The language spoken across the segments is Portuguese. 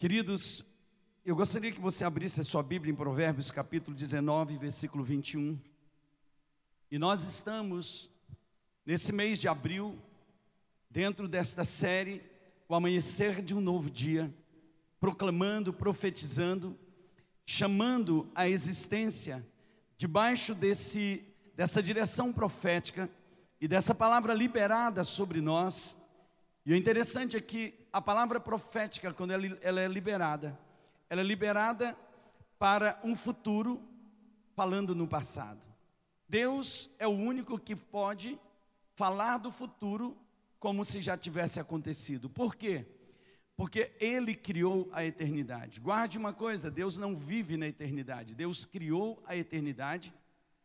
Queridos, eu gostaria que você abrisse a sua Bíblia em Provérbios capítulo 19, versículo 21. E nós estamos nesse mês de abril, dentro desta série, o amanhecer de um novo dia, proclamando, profetizando, chamando a existência debaixo desse dessa direção profética e dessa palavra liberada sobre nós. E o interessante é que a palavra profética, quando ela, ela é liberada, ela é liberada para um futuro falando no passado. Deus é o único que pode falar do futuro como se já tivesse acontecido. Por quê? Porque Ele criou a eternidade. Guarde uma coisa: Deus não vive na eternidade. Deus criou a eternidade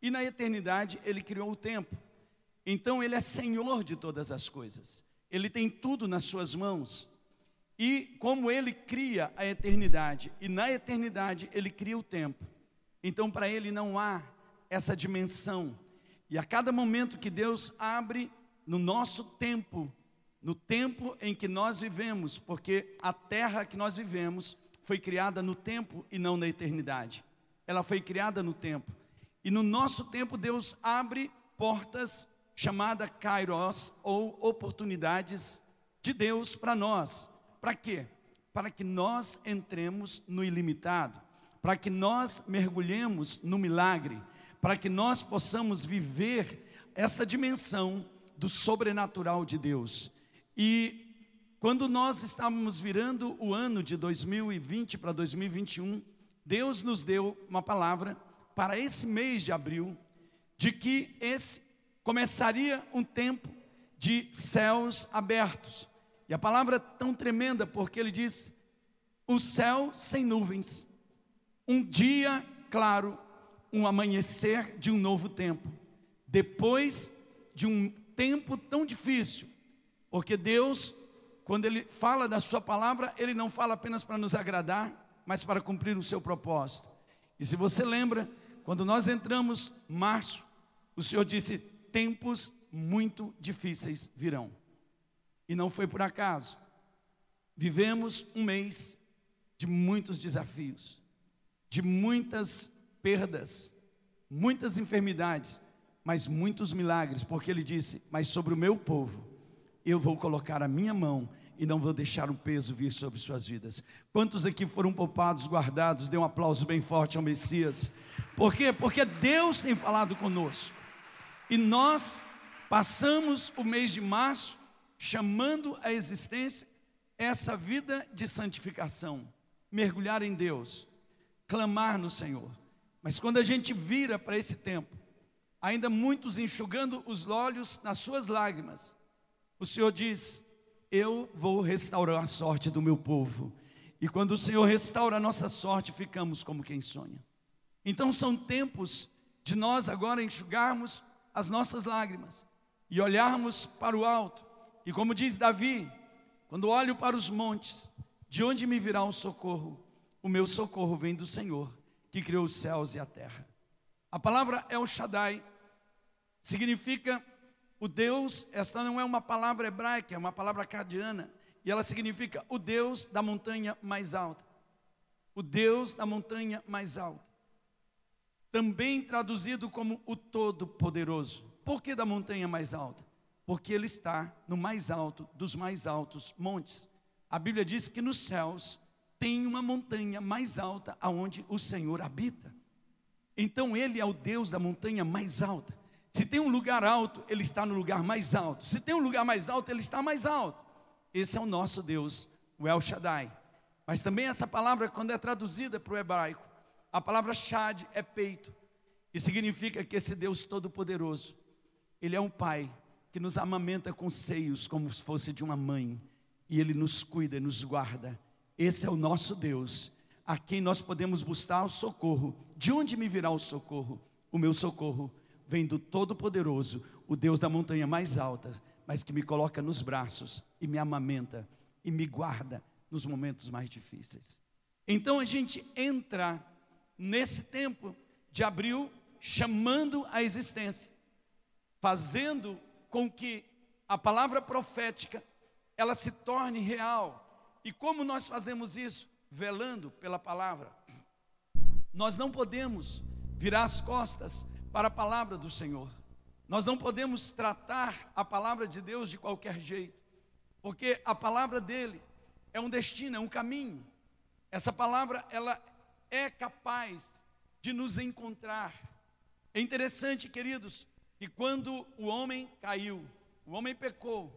e na eternidade Ele criou o tempo. Então Ele é Senhor de todas as coisas. Ele tem tudo nas Suas mãos. E como ele cria a eternidade e na eternidade ele cria o tempo, então para ele não há essa dimensão. E a cada momento que Deus abre no nosso tempo, no tempo em que nós vivemos, porque a terra que nós vivemos foi criada no tempo e não na eternidade. Ela foi criada no tempo. E no nosso tempo Deus abre portas chamadas kairos ou oportunidades de Deus para nós. Para quê? Para que nós entremos no ilimitado, para que nós mergulhemos no milagre, para que nós possamos viver esta dimensão do sobrenatural de Deus. E quando nós estávamos virando o ano de 2020 para 2021, Deus nos deu uma palavra para esse mês de abril, de que esse começaria um tempo de céus abertos. E a palavra é tão tremenda porque ele diz: o céu sem nuvens, um dia claro, um amanhecer de um novo tempo, depois de um tempo tão difícil, porque Deus, quando Ele fala da Sua palavra, Ele não fala apenas para nos agradar, mas para cumprir o seu propósito. E se você lembra, quando nós entramos março, o Senhor disse: tempos muito difíceis virão. E não foi por acaso. Vivemos um mês de muitos desafios, de muitas perdas, muitas enfermidades, mas muitos milagres, porque ele disse: Mas sobre o meu povo eu vou colocar a minha mão e não vou deixar um peso vir sobre suas vidas. Quantos aqui foram poupados, guardados? Dê um aplauso bem forte ao Messias. Por quê? Porque Deus tem falado conosco. E nós passamos o mês de março chamando à existência essa vida de santificação, mergulhar em Deus, clamar no Senhor. Mas quando a gente vira para esse tempo, ainda muitos enxugando os olhos nas suas lágrimas, o Senhor diz: Eu vou restaurar a sorte do meu povo. E quando o Senhor restaura a nossa sorte, ficamos como quem sonha. Então são tempos de nós agora enxugarmos as nossas lágrimas e olharmos para o alto e como diz Davi, quando olho para os montes, de onde me virá o socorro? O meu socorro vem do Senhor, que criou os céus e a terra. A palavra El Shaddai significa o Deus, esta não é uma palavra hebraica, é uma palavra cadiana, e ela significa o Deus da montanha mais alta. O Deus da montanha mais alta. Também traduzido como o Todo-Poderoso. Por que da montanha mais alta? Porque ele está no mais alto dos mais altos montes. A Bíblia diz que nos céus tem uma montanha mais alta aonde o Senhor habita. Então ele é o Deus da montanha mais alta. Se tem um lugar alto, ele está no lugar mais alto. Se tem um lugar mais alto, ele está mais alto. Esse é o nosso Deus, o El Shaddai. Mas também essa palavra, quando é traduzida para o hebraico, a palavra Shad é peito. E significa que esse Deus todo-poderoso, ele é um pai que nos amamenta com seios como se fosse de uma mãe, e Ele nos cuida, nos guarda. Esse é o nosso Deus, a quem nós podemos buscar o socorro. De onde me virá o socorro? O meu socorro vem do Todo-Poderoso, o Deus da montanha mais alta, mas que me coloca nos braços e me amamenta e me guarda nos momentos mais difíceis. Então a gente entra nesse tempo de abril chamando a existência, fazendo com que a palavra profética ela se torne real. E como nós fazemos isso? velando pela palavra. Nós não podemos virar as costas para a palavra do Senhor. Nós não podemos tratar a palavra de Deus de qualquer jeito, porque a palavra dele é um destino, é um caminho. Essa palavra ela é capaz de nos encontrar. É interessante, queridos, que quando o homem caiu, o homem pecou,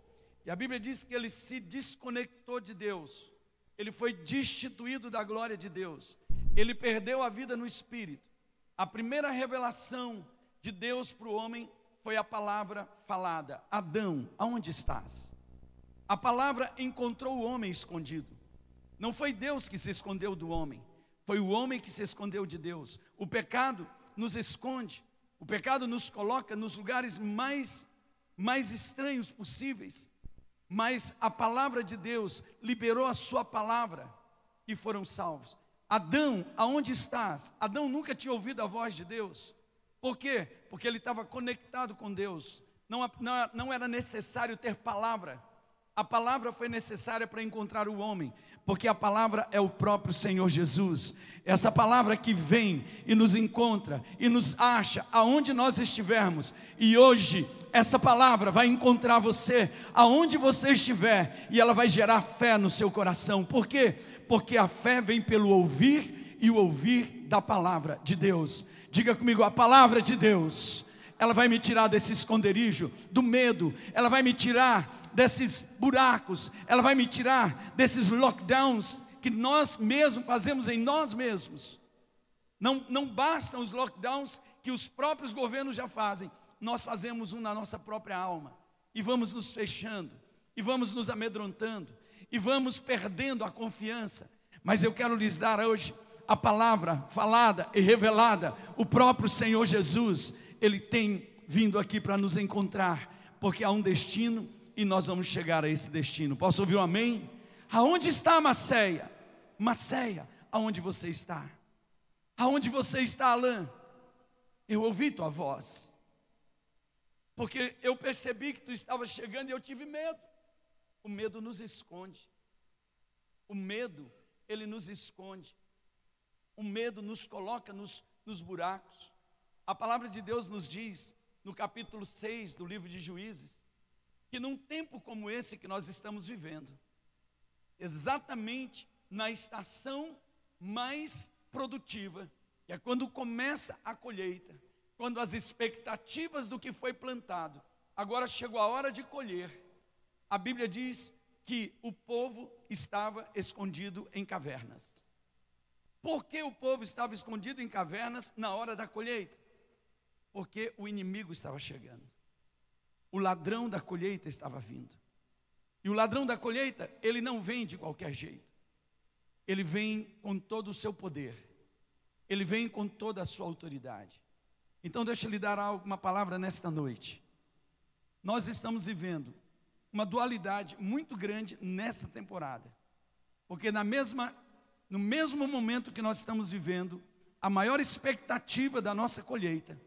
e a Bíblia diz que ele se desconectou de Deus, ele foi destituído da glória de Deus, ele perdeu a vida no espírito. A primeira revelação de Deus para o homem foi a palavra falada: Adão, aonde estás? A palavra encontrou o homem escondido. Não foi Deus que se escondeu do homem, foi o homem que se escondeu de Deus. O pecado nos esconde, o pecado nos coloca nos lugares mais, mais estranhos possíveis. Mas a palavra de Deus liberou a sua palavra e foram salvos. Adão, aonde estás? Adão nunca tinha ouvido a voz de Deus. Por quê? Porque ele estava conectado com Deus. Não, não, não era necessário ter palavra. A palavra foi necessária para encontrar o homem, porque a palavra é o próprio Senhor Jesus. Essa palavra que vem e nos encontra e nos acha aonde nós estivermos. E hoje, essa palavra vai encontrar você aonde você estiver e ela vai gerar fé no seu coração. Por quê? Porque a fé vem pelo ouvir e o ouvir da palavra de Deus. Diga comigo, a palavra de Deus ela vai me tirar desse esconderijo, do medo, ela vai me tirar desses buracos, ela vai me tirar desses lockdowns que nós mesmos fazemos em nós mesmos. Não, não bastam os lockdowns que os próprios governos já fazem, nós fazemos um na nossa própria alma. E vamos nos fechando, e vamos nos amedrontando, e vamos perdendo a confiança. Mas eu quero lhes dar hoje a palavra falada e revelada, o próprio Senhor Jesus ele tem vindo aqui para nos encontrar, porque há um destino e nós vamos chegar a esse destino. Posso ouvir um amém? Aonde está Macéia? Macéia, aonde você está? Aonde você está, Alain? Eu ouvi tua voz. Porque eu percebi que tu estava chegando e eu tive medo. O medo nos esconde. O medo, ele nos esconde. O medo nos coloca nos, nos buracos. A palavra de Deus nos diz, no capítulo 6 do livro de Juízes, que num tempo como esse que nós estamos vivendo, exatamente na estação mais produtiva, que é quando começa a colheita, quando as expectativas do que foi plantado, agora chegou a hora de colher. A Bíblia diz que o povo estava escondido em cavernas. Por que o povo estava escondido em cavernas na hora da colheita? Porque o inimigo estava chegando. O ladrão da colheita estava vindo. E o ladrão da colheita, ele não vem de qualquer jeito. Ele vem com todo o seu poder. Ele vem com toda a sua autoridade. Então, deixa eu lhe dar uma palavra nesta noite. Nós estamos vivendo uma dualidade muito grande nessa temporada. Porque na mesma, no mesmo momento que nós estamos vivendo, a maior expectativa da nossa colheita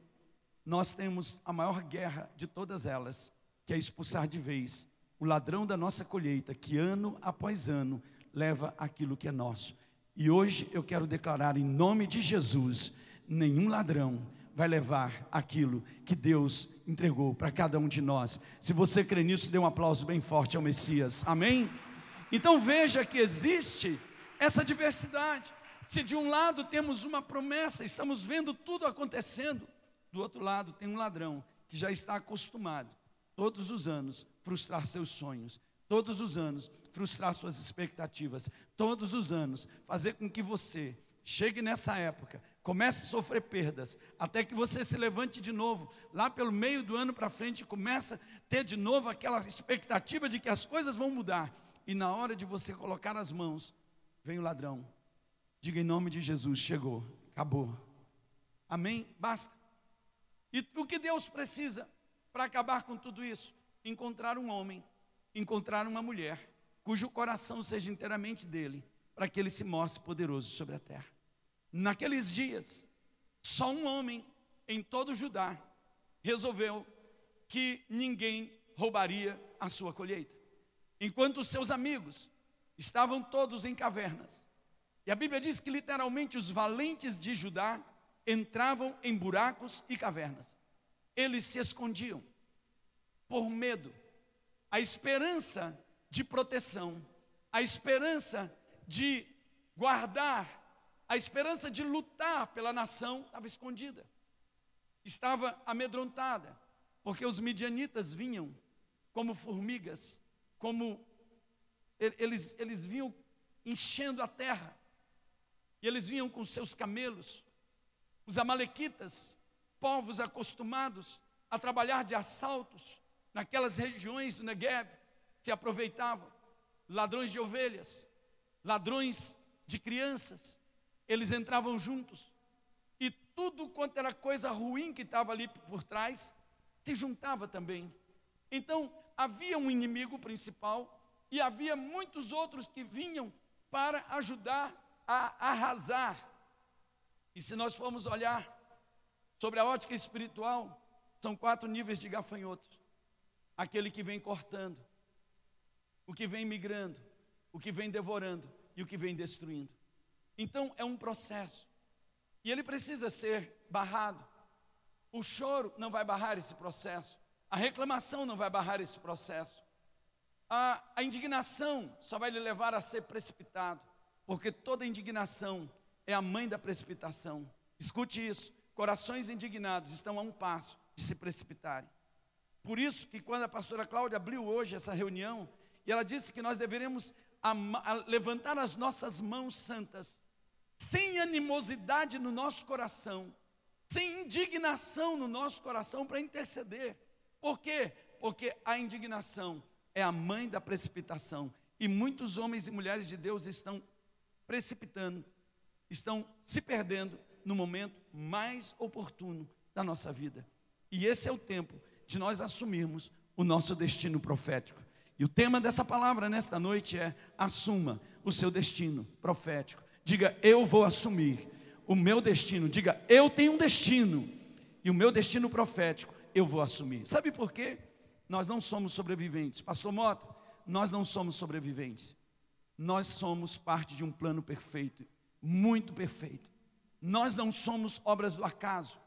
nós temos a maior guerra de todas elas, que é expulsar de vez o ladrão da nossa colheita, que ano após ano leva aquilo que é nosso. E hoje eu quero declarar em nome de Jesus: nenhum ladrão vai levar aquilo que Deus entregou para cada um de nós. Se você crê nisso, dê um aplauso bem forte ao Messias. Amém? Então veja que existe essa diversidade. Se de um lado temos uma promessa, estamos vendo tudo acontecendo, do outro lado, tem um ladrão que já está acostumado, todos os anos, frustrar seus sonhos, todos os anos, frustrar suas expectativas, todos os anos, fazer com que você chegue nessa época, comece a sofrer perdas, até que você se levante de novo, lá pelo meio do ano para frente, começa a ter de novo aquela expectativa de que as coisas vão mudar, e na hora de você colocar as mãos, vem o ladrão. Diga em nome de Jesus: chegou, acabou. Amém? Basta. E o que Deus precisa para acabar com tudo isso? Encontrar um homem, encontrar uma mulher, cujo coração seja inteiramente dele, para que ele se mostre poderoso sobre a terra. Naqueles dias, só um homem em todo Judá resolveu que ninguém roubaria a sua colheita. Enquanto seus amigos estavam todos em cavernas, E a Bíblia diz que literalmente os valentes de Judá entravam em buracos e cavernas. Eles se escondiam por medo. A esperança de proteção, a esperança de guardar, a esperança de lutar pela nação estava escondida. Estava amedrontada, porque os midianitas vinham como formigas, como eles, eles vinham enchendo a terra, e eles vinham com seus camelos. Os amalequitas, povos acostumados a trabalhar de assaltos naquelas regiões do Negev, se aproveitavam. Ladrões de ovelhas, ladrões de crianças, eles entravam juntos. E tudo quanto era coisa ruim que estava ali por trás, se juntava também. Então, havia um inimigo principal e havia muitos outros que vinham para ajudar a arrasar. E se nós formos olhar sobre a ótica espiritual, são quatro níveis de gafanhotos: aquele que vem cortando, o que vem migrando, o que vem devorando e o que vem destruindo. Então é um processo. E ele precisa ser barrado. O choro não vai barrar esse processo. A reclamação não vai barrar esse processo. A, a indignação só vai lhe levar a ser precipitado. Porque toda indignação é a mãe da precipitação. Escute isso: corações indignados estão a um passo de se precipitarem. Por isso que quando a pastora Cláudia abriu hoje essa reunião, e ela disse que nós deveríamos levantar as nossas mãos santas, sem animosidade no nosso coração, sem indignação no nosso coração para interceder. Por quê? Porque a indignação é a mãe da precipitação. E muitos homens e mulheres de Deus estão precipitando, estão se perdendo no momento mais oportuno da nossa vida. E esse é o tempo de nós assumirmos o nosso destino profético. E o tema dessa palavra nesta noite é: assuma o seu destino profético. Diga, eu vou assumir o meu destino. Diga, eu tenho um destino. E o meu destino profético eu vou assumir. Sabe por quê? Nós não somos sobreviventes. Pastor Mota, nós não somos sobreviventes. Nós somos parte de um plano perfeito, muito perfeito. Nós não somos obras do acaso.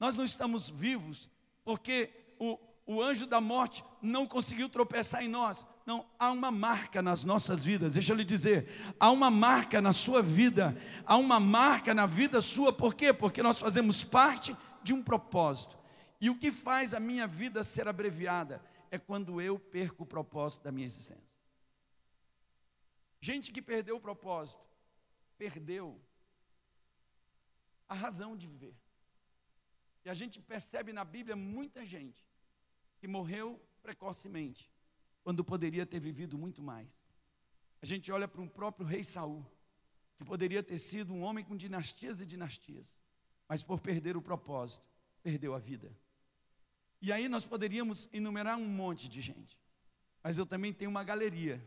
Nós não estamos vivos porque o, o anjo da morte não conseguiu tropeçar em nós. Não, há uma marca nas nossas vidas. Deixa eu lhe dizer, há uma marca na sua vida, há uma marca na vida sua, por quê? Porque nós fazemos parte de um propósito. E o que faz a minha vida ser abreviada é quando eu perco o propósito da minha existência. Gente que perdeu o propósito, perdeu a razão de viver. E a gente percebe na Bíblia muita gente que morreu precocemente, quando poderia ter vivido muito mais. A gente olha para um próprio rei Saul, que poderia ter sido um homem com dinastias e dinastias, mas por perder o propósito, perdeu a vida. E aí nós poderíamos enumerar um monte de gente, mas eu também tenho uma galeria,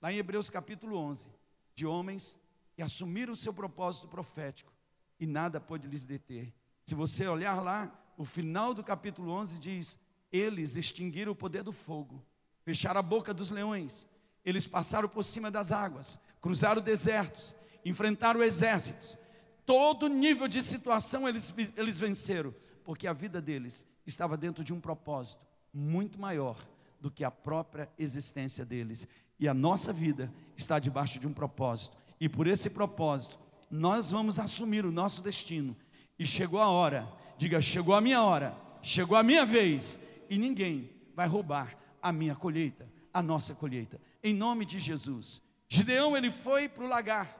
lá em Hebreus capítulo 11, de homens que assumiram o seu propósito profético e nada pôde lhes deter. Se você olhar lá, o final do capítulo 11 diz: eles extinguiram o poder do fogo, fecharam a boca dos leões, eles passaram por cima das águas, cruzaram desertos, enfrentaram exércitos. Todo nível de situação eles, eles venceram, porque a vida deles estava dentro de um propósito muito maior do que a própria existência deles. E a nossa vida está debaixo de um propósito. E por esse propósito, nós vamos assumir o nosso destino. E chegou a hora, diga: chegou a minha hora, chegou a minha vez e ninguém vai roubar a minha colheita, a nossa colheita. Em nome de Jesus. Gideão ele foi para o lagar.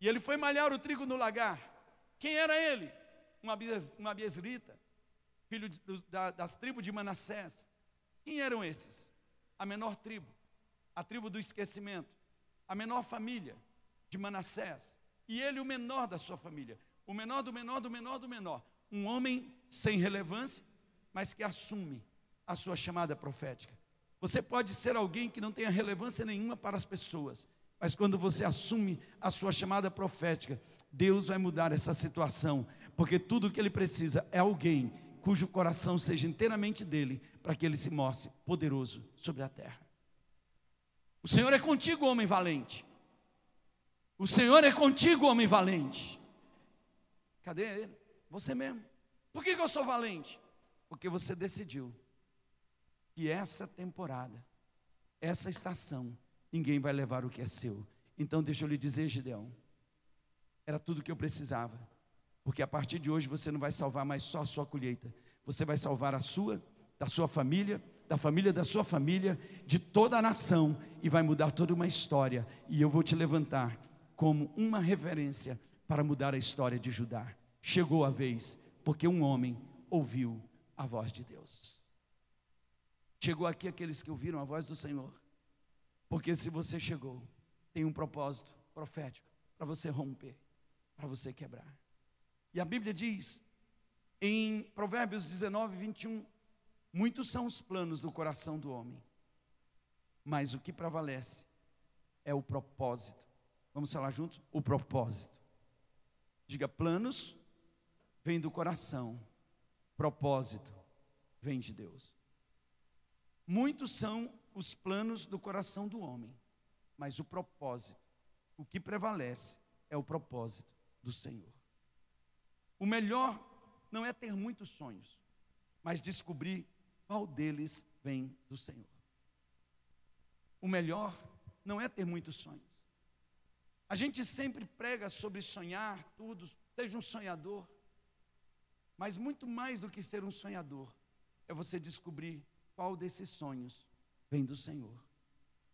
E ele foi malhar o trigo no lagar. Quem era ele? Uma, biesrita, filho de, da, das tribos de Manassés. Quem eram esses? A menor tribo, a tribo do esquecimento, a menor família de Manassés. E ele, o menor da sua família, o menor do menor do menor do menor. Um homem sem relevância, mas que assume a sua chamada profética. Você pode ser alguém que não tenha relevância nenhuma para as pessoas, mas quando você assume a sua chamada profética, Deus vai mudar essa situação, porque tudo o que ele precisa é alguém cujo coração seja inteiramente dele, para que ele se mostre poderoso sobre a terra. O Senhor é contigo, homem valente. O Senhor é contigo, homem valente. Cadê ele? Você mesmo. Por que, que eu sou valente? Porque você decidiu que essa temporada, essa estação, ninguém vai levar o que é seu. Então, deixa eu lhe dizer, Gideão, era tudo que eu precisava. Porque a partir de hoje você não vai salvar mais só a sua colheita, você vai salvar a sua, da sua família, da família da sua família, de toda a nação e vai mudar toda uma história. E eu vou te levantar como uma referência para mudar a história de Judá. Chegou a vez, porque um homem ouviu a voz de Deus. Chegou aqui aqueles que ouviram a voz do Senhor. Porque se você chegou, tem um propósito profético para você romper, para você quebrar. E a Bíblia diz em Provérbios 19, 21, muitos são os planos do coração do homem, mas o que prevalece é o propósito. Vamos falar juntos? O propósito. Diga, planos vem do coração, propósito vem de Deus. Muitos são os planos do coração do homem, mas o propósito, o que prevalece é o propósito do Senhor. O melhor não é ter muitos sonhos, mas descobrir qual deles vem do Senhor. O melhor não é ter muitos sonhos. A gente sempre prega sobre sonhar tudo, seja um sonhador. Mas muito mais do que ser um sonhador, é você descobrir qual desses sonhos vem do Senhor.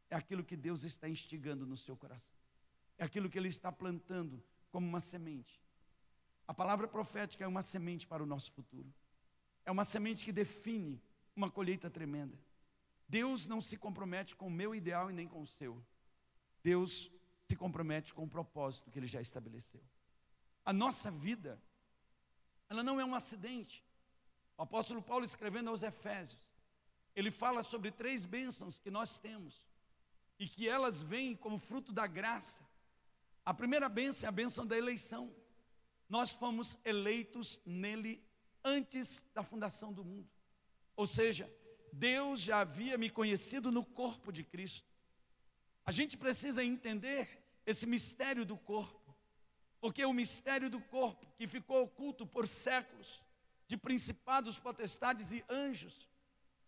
É aquilo que Deus está instigando no seu coração. É aquilo que Ele está plantando como uma semente. A palavra profética é uma semente para o nosso futuro. É uma semente que define uma colheita tremenda. Deus não se compromete com o meu ideal e nem com o seu. Deus se compromete com o propósito que Ele já estabeleceu. A nossa vida, ela não é um acidente. O apóstolo Paulo escrevendo aos Efésios, ele fala sobre três bênçãos que nós temos e que elas vêm como fruto da graça. A primeira bênção é a bênção da eleição. Nós fomos eleitos nele antes da fundação do mundo. Ou seja, Deus já havia me conhecido no corpo de Cristo. A gente precisa entender esse mistério do corpo, porque o mistério do corpo que ficou oculto por séculos, de principados, potestades e anjos,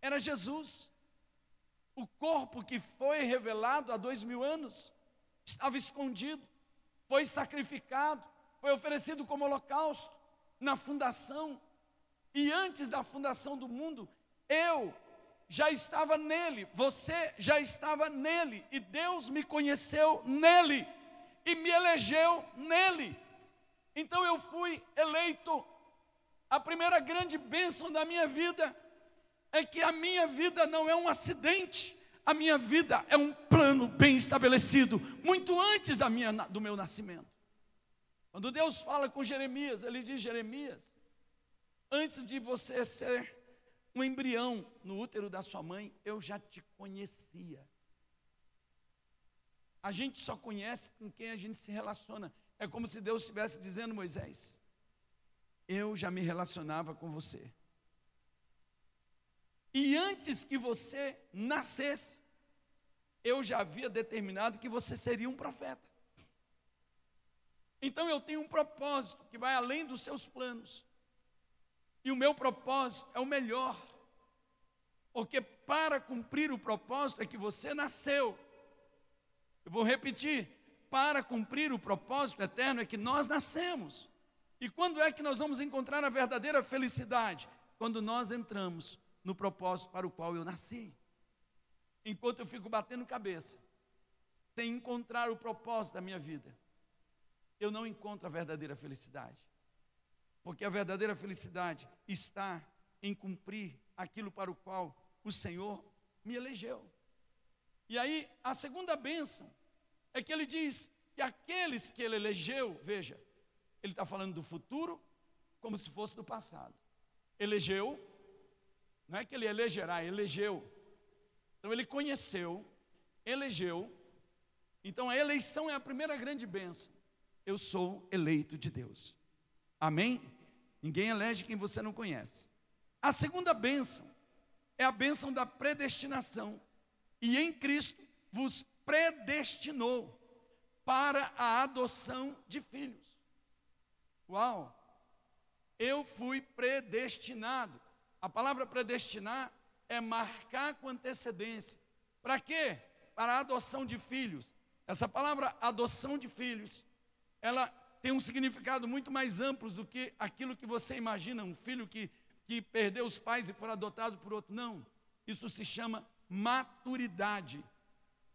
era Jesus. O corpo que foi revelado há dois mil anos estava escondido, foi sacrificado, foi oferecido como holocausto na fundação. E antes da fundação do mundo, eu já estava nele, você já estava nele, e Deus me conheceu nele e me elegeu nele. Então eu fui eleito. A primeira grande bênção da minha vida é que a minha vida não é um acidente, a minha vida é um plano bem estabelecido, muito antes da minha, do meu nascimento. Quando Deus fala com Jeremias, ele diz: Jeremias, antes de você ser um embrião no útero da sua mãe, eu já te conhecia. A gente só conhece com quem a gente se relaciona. É como se Deus estivesse dizendo, Moisés, eu já me relacionava com você. E antes que você nascesse, eu já havia determinado que você seria um profeta. Então eu tenho um propósito que vai além dos seus planos. E o meu propósito é o melhor. Porque para cumprir o propósito é que você nasceu. Eu vou repetir: para cumprir o propósito eterno é que nós nascemos. E quando é que nós vamos encontrar a verdadeira felicidade? Quando nós entramos no propósito para o qual eu nasci. Enquanto eu fico batendo cabeça, sem encontrar o propósito da minha vida, eu não encontro a verdadeira felicidade. Porque a verdadeira felicidade está em cumprir aquilo para o qual o Senhor me elegeu. E aí, a segunda bênção é que ele diz que aqueles que ele elegeu, veja, ele está falando do futuro como se fosse do passado. Elegeu não é que ele elegerá, elegeu. Então ele conheceu, elegeu. Então a eleição é a primeira grande bênção. Eu sou eleito de Deus. Amém? Ninguém elege quem você não conhece. A segunda bênção é a bênção da predestinação. E em Cristo vos predestinou para a adoção de filhos. Uau! Eu fui predestinado. A palavra predestinar é marcar com antecedência. Para quê? Para a adoção de filhos. Essa palavra adoção de filhos, ela tem um significado muito mais amplo do que aquilo que você imagina, um filho que, que perdeu os pais e foi adotado por outro. Não. Isso se chama maturidade.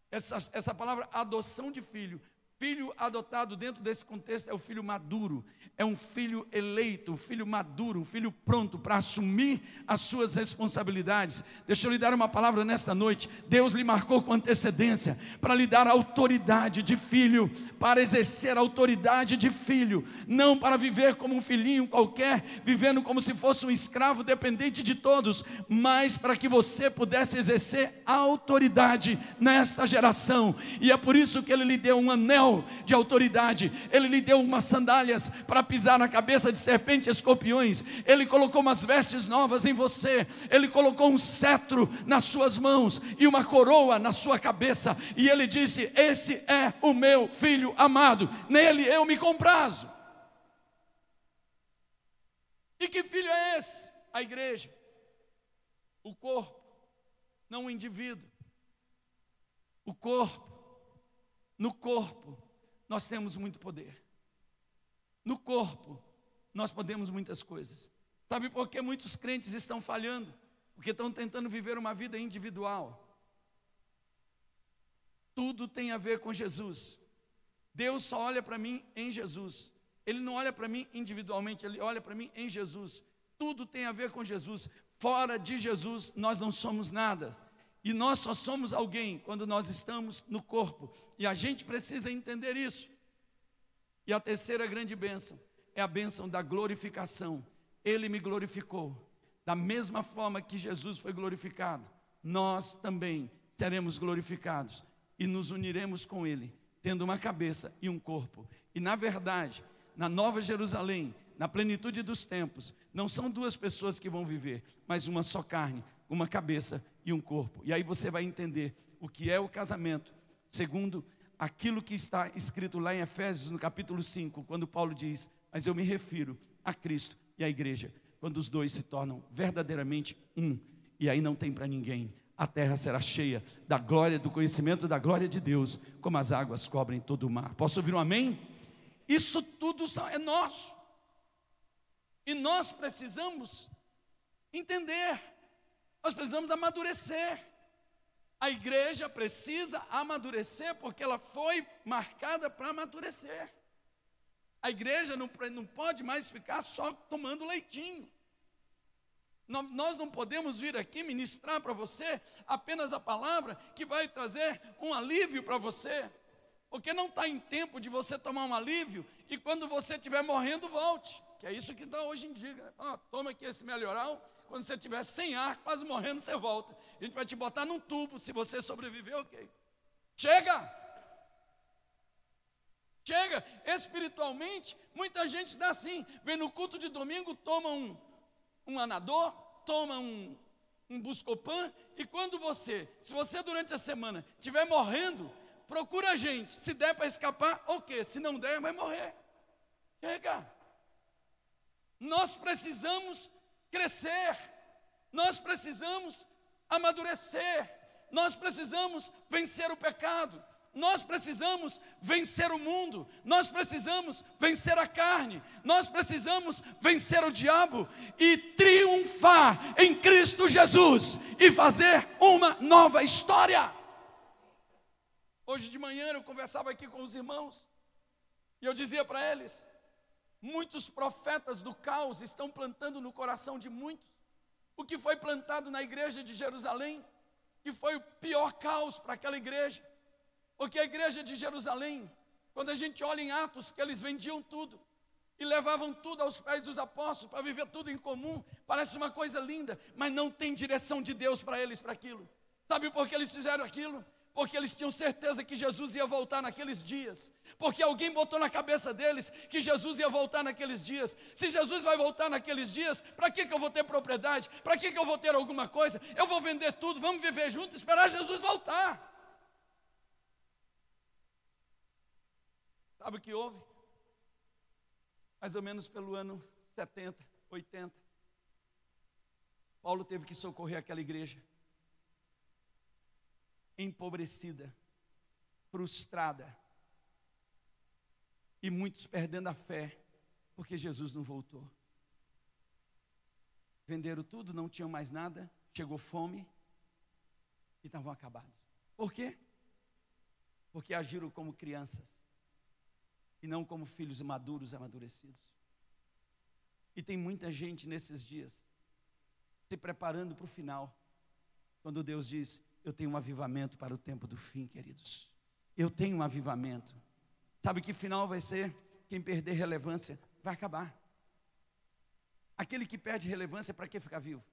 Essa, essa palavra adoção de filho Filho adotado dentro desse contexto é o filho maduro, é um filho eleito, um filho maduro, um filho pronto para assumir as suas responsabilidades. Deixa eu lhe dar uma palavra nesta noite. Deus lhe marcou com antecedência para lhe dar autoridade de filho, para exercer autoridade de filho, não para viver como um filhinho qualquer, vivendo como se fosse um escravo dependente de todos, mas para que você pudesse exercer autoridade nesta geração. E é por isso que ele lhe deu um anel de autoridade. Ele lhe deu umas sandálias para pisar na cabeça de serpentes e escorpiões. Ele colocou umas vestes novas em você. Ele colocou um cetro nas suas mãos e uma coroa na sua cabeça. E ele disse: Esse é o meu filho amado. Nele eu me comprazo. E que filho é esse? A igreja. O corpo, não o indivíduo. O corpo no corpo, nós temos muito poder. No corpo, nós podemos muitas coisas. Sabe por que muitos crentes estão falhando? Porque estão tentando viver uma vida individual. Tudo tem a ver com Jesus. Deus só olha para mim em Jesus. Ele não olha para mim individualmente, ele olha para mim em Jesus. Tudo tem a ver com Jesus. Fora de Jesus, nós não somos nada. E nós só somos alguém quando nós estamos no corpo. E a gente precisa entender isso. E a terceira grande bênção é a bênção da glorificação. Ele me glorificou. Da mesma forma que Jesus foi glorificado, nós também seremos glorificados e nos uniremos com Ele, tendo uma cabeça e um corpo. E na verdade, na Nova Jerusalém, na plenitude dos tempos, não são duas pessoas que vão viver, mas uma só carne, uma cabeça e um corpo. E aí você vai entender o que é o casamento, segundo aquilo que está escrito lá em Efésios, no capítulo 5, quando Paulo diz: Mas eu me refiro a Cristo e à igreja, quando os dois se tornam verdadeiramente um, e aí não tem para ninguém. A terra será cheia da glória, do conhecimento da glória de Deus, como as águas cobrem todo o mar. Posso ouvir um amém? Isso tudo é nosso. E nós precisamos entender nós precisamos amadurecer. A igreja precisa amadurecer porque ela foi marcada para amadurecer. A igreja não, não pode mais ficar só tomando leitinho. Nós não podemos vir aqui ministrar para você apenas a palavra que vai trazer um alívio para você. Porque não está em tempo de você tomar um alívio e quando você estiver morrendo, volte. Que é isso que está hoje em dia. Né? toma aqui esse melhoral quando você estiver sem ar, quase morrendo, você volta. A gente vai te botar num tubo. Se você sobreviver, ok. Chega! Chega! Espiritualmente, muita gente dá assim. Vem no culto de domingo, toma um, um anador, toma um, um buscopan. E quando você, se você durante a semana estiver morrendo, procura a gente. Se der para escapar, ok. Se não der, vai morrer. Chega! Nós precisamos crescer, nós precisamos amadurecer, nós precisamos vencer o pecado, nós precisamos vencer o mundo, nós precisamos vencer a carne, nós precisamos vencer o diabo e triunfar em Cristo Jesus e fazer uma nova história. Hoje de manhã eu conversava aqui com os irmãos e eu dizia para eles: Muitos profetas do caos estão plantando no coração de muitos o que foi plantado na igreja de Jerusalém, que foi o pior caos para aquela igreja. Porque a igreja de Jerusalém, quando a gente olha em Atos, que eles vendiam tudo e levavam tudo aos pés dos apóstolos para viver tudo em comum, parece uma coisa linda, mas não tem direção de Deus para eles para aquilo. Sabe por que eles fizeram aquilo? Porque eles tinham certeza que Jesus ia voltar naqueles dias, porque alguém botou na cabeça deles que Jesus ia voltar naqueles dias. Se Jesus vai voltar naqueles dias, para que, que eu vou ter propriedade? Para que, que eu vou ter alguma coisa? Eu vou vender tudo, vamos viver juntos, esperar Jesus voltar. Sabe o que houve? Mais ou menos pelo ano 70, 80. Paulo teve que socorrer aquela igreja empobrecida, frustrada, e muitos perdendo a fé, porque Jesus não voltou. Venderam tudo, não tinham mais nada, chegou fome e estavam acabados. Por quê? Porque agiram como crianças e não como filhos maduros, amadurecidos. E tem muita gente nesses dias se preparando para o final, quando Deus diz: Eu tenho um avivamento para o tempo do fim, queridos. Eu tenho um avivamento. Sabe que final vai ser? Quem perder relevância vai acabar. Aquele que perde relevância, para que ficar vivo?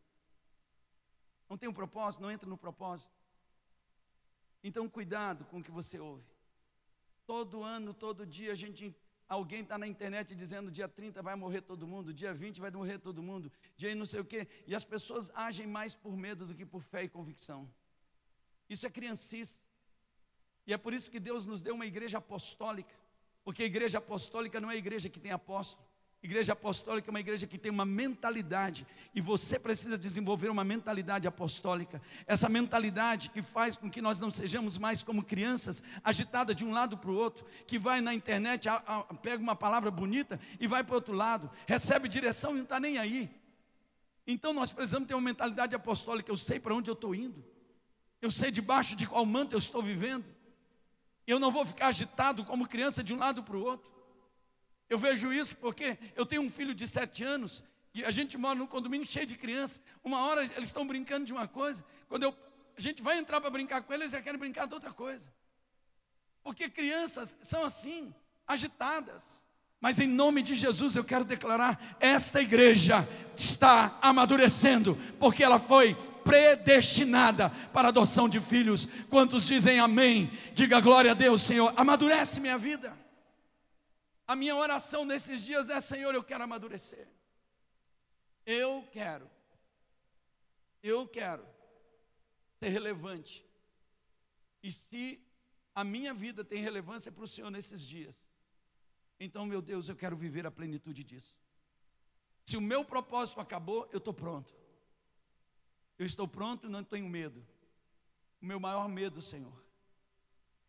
Não tem um propósito, não entra no propósito. Então, cuidado com o que você ouve. Todo ano, todo dia, a gente, alguém está na internet dizendo dia 30 vai morrer todo mundo, dia 20 vai morrer todo mundo, dia não sei o quê. E as pessoas agem mais por medo do que por fé e convicção. Isso é criancice. E é por isso que Deus nos deu uma igreja apostólica. Porque a igreja apostólica não é a igreja que tem apóstolo. Igreja apostólica é uma igreja que tem uma mentalidade, e você precisa desenvolver uma mentalidade apostólica. Essa mentalidade que faz com que nós não sejamos mais como crianças, agitada de um lado para o outro, que vai na internet, a, a, pega uma palavra bonita e vai para o outro lado, recebe direção e não está nem aí. Então nós precisamos ter uma mentalidade apostólica. Eu sei para onde eu estou indo, eu sei debaixo de qual manto eu estou vivendo. Eu não vou ficar agitado como criança de um lado para o outro. Eu vejo isso porque eu tenho um filho de sete anos e a gente mora num condomínio cheio de crianças. Uma hora eles estão brincando de uma coisa, quando eu, a gente vai entrar para brincar com eles, eles já querem brincar de outra coisa. Porque crianças são assim, agitadas. Mas em nome de Jesus eu quero declarar: esta igreja está amadurecendo, porque ela foi predestinada para adoção de filhos. Quantos dizem amém? Diga glória a Deus, Senhor. Amadurece minha vida. A minha oração nesses dias é: Senhor, eu quero amadurecer. Eu quero. Eu quero ser relevante. E se a minha vida tem relevância para o Senhor nesses dias, então, meu Deus, eu quero viver a plenitude disso. Se o meu propósito acabou, eu estou pronto. Eu estou pronto, não tenho medo. O meu maior medo, Senhor,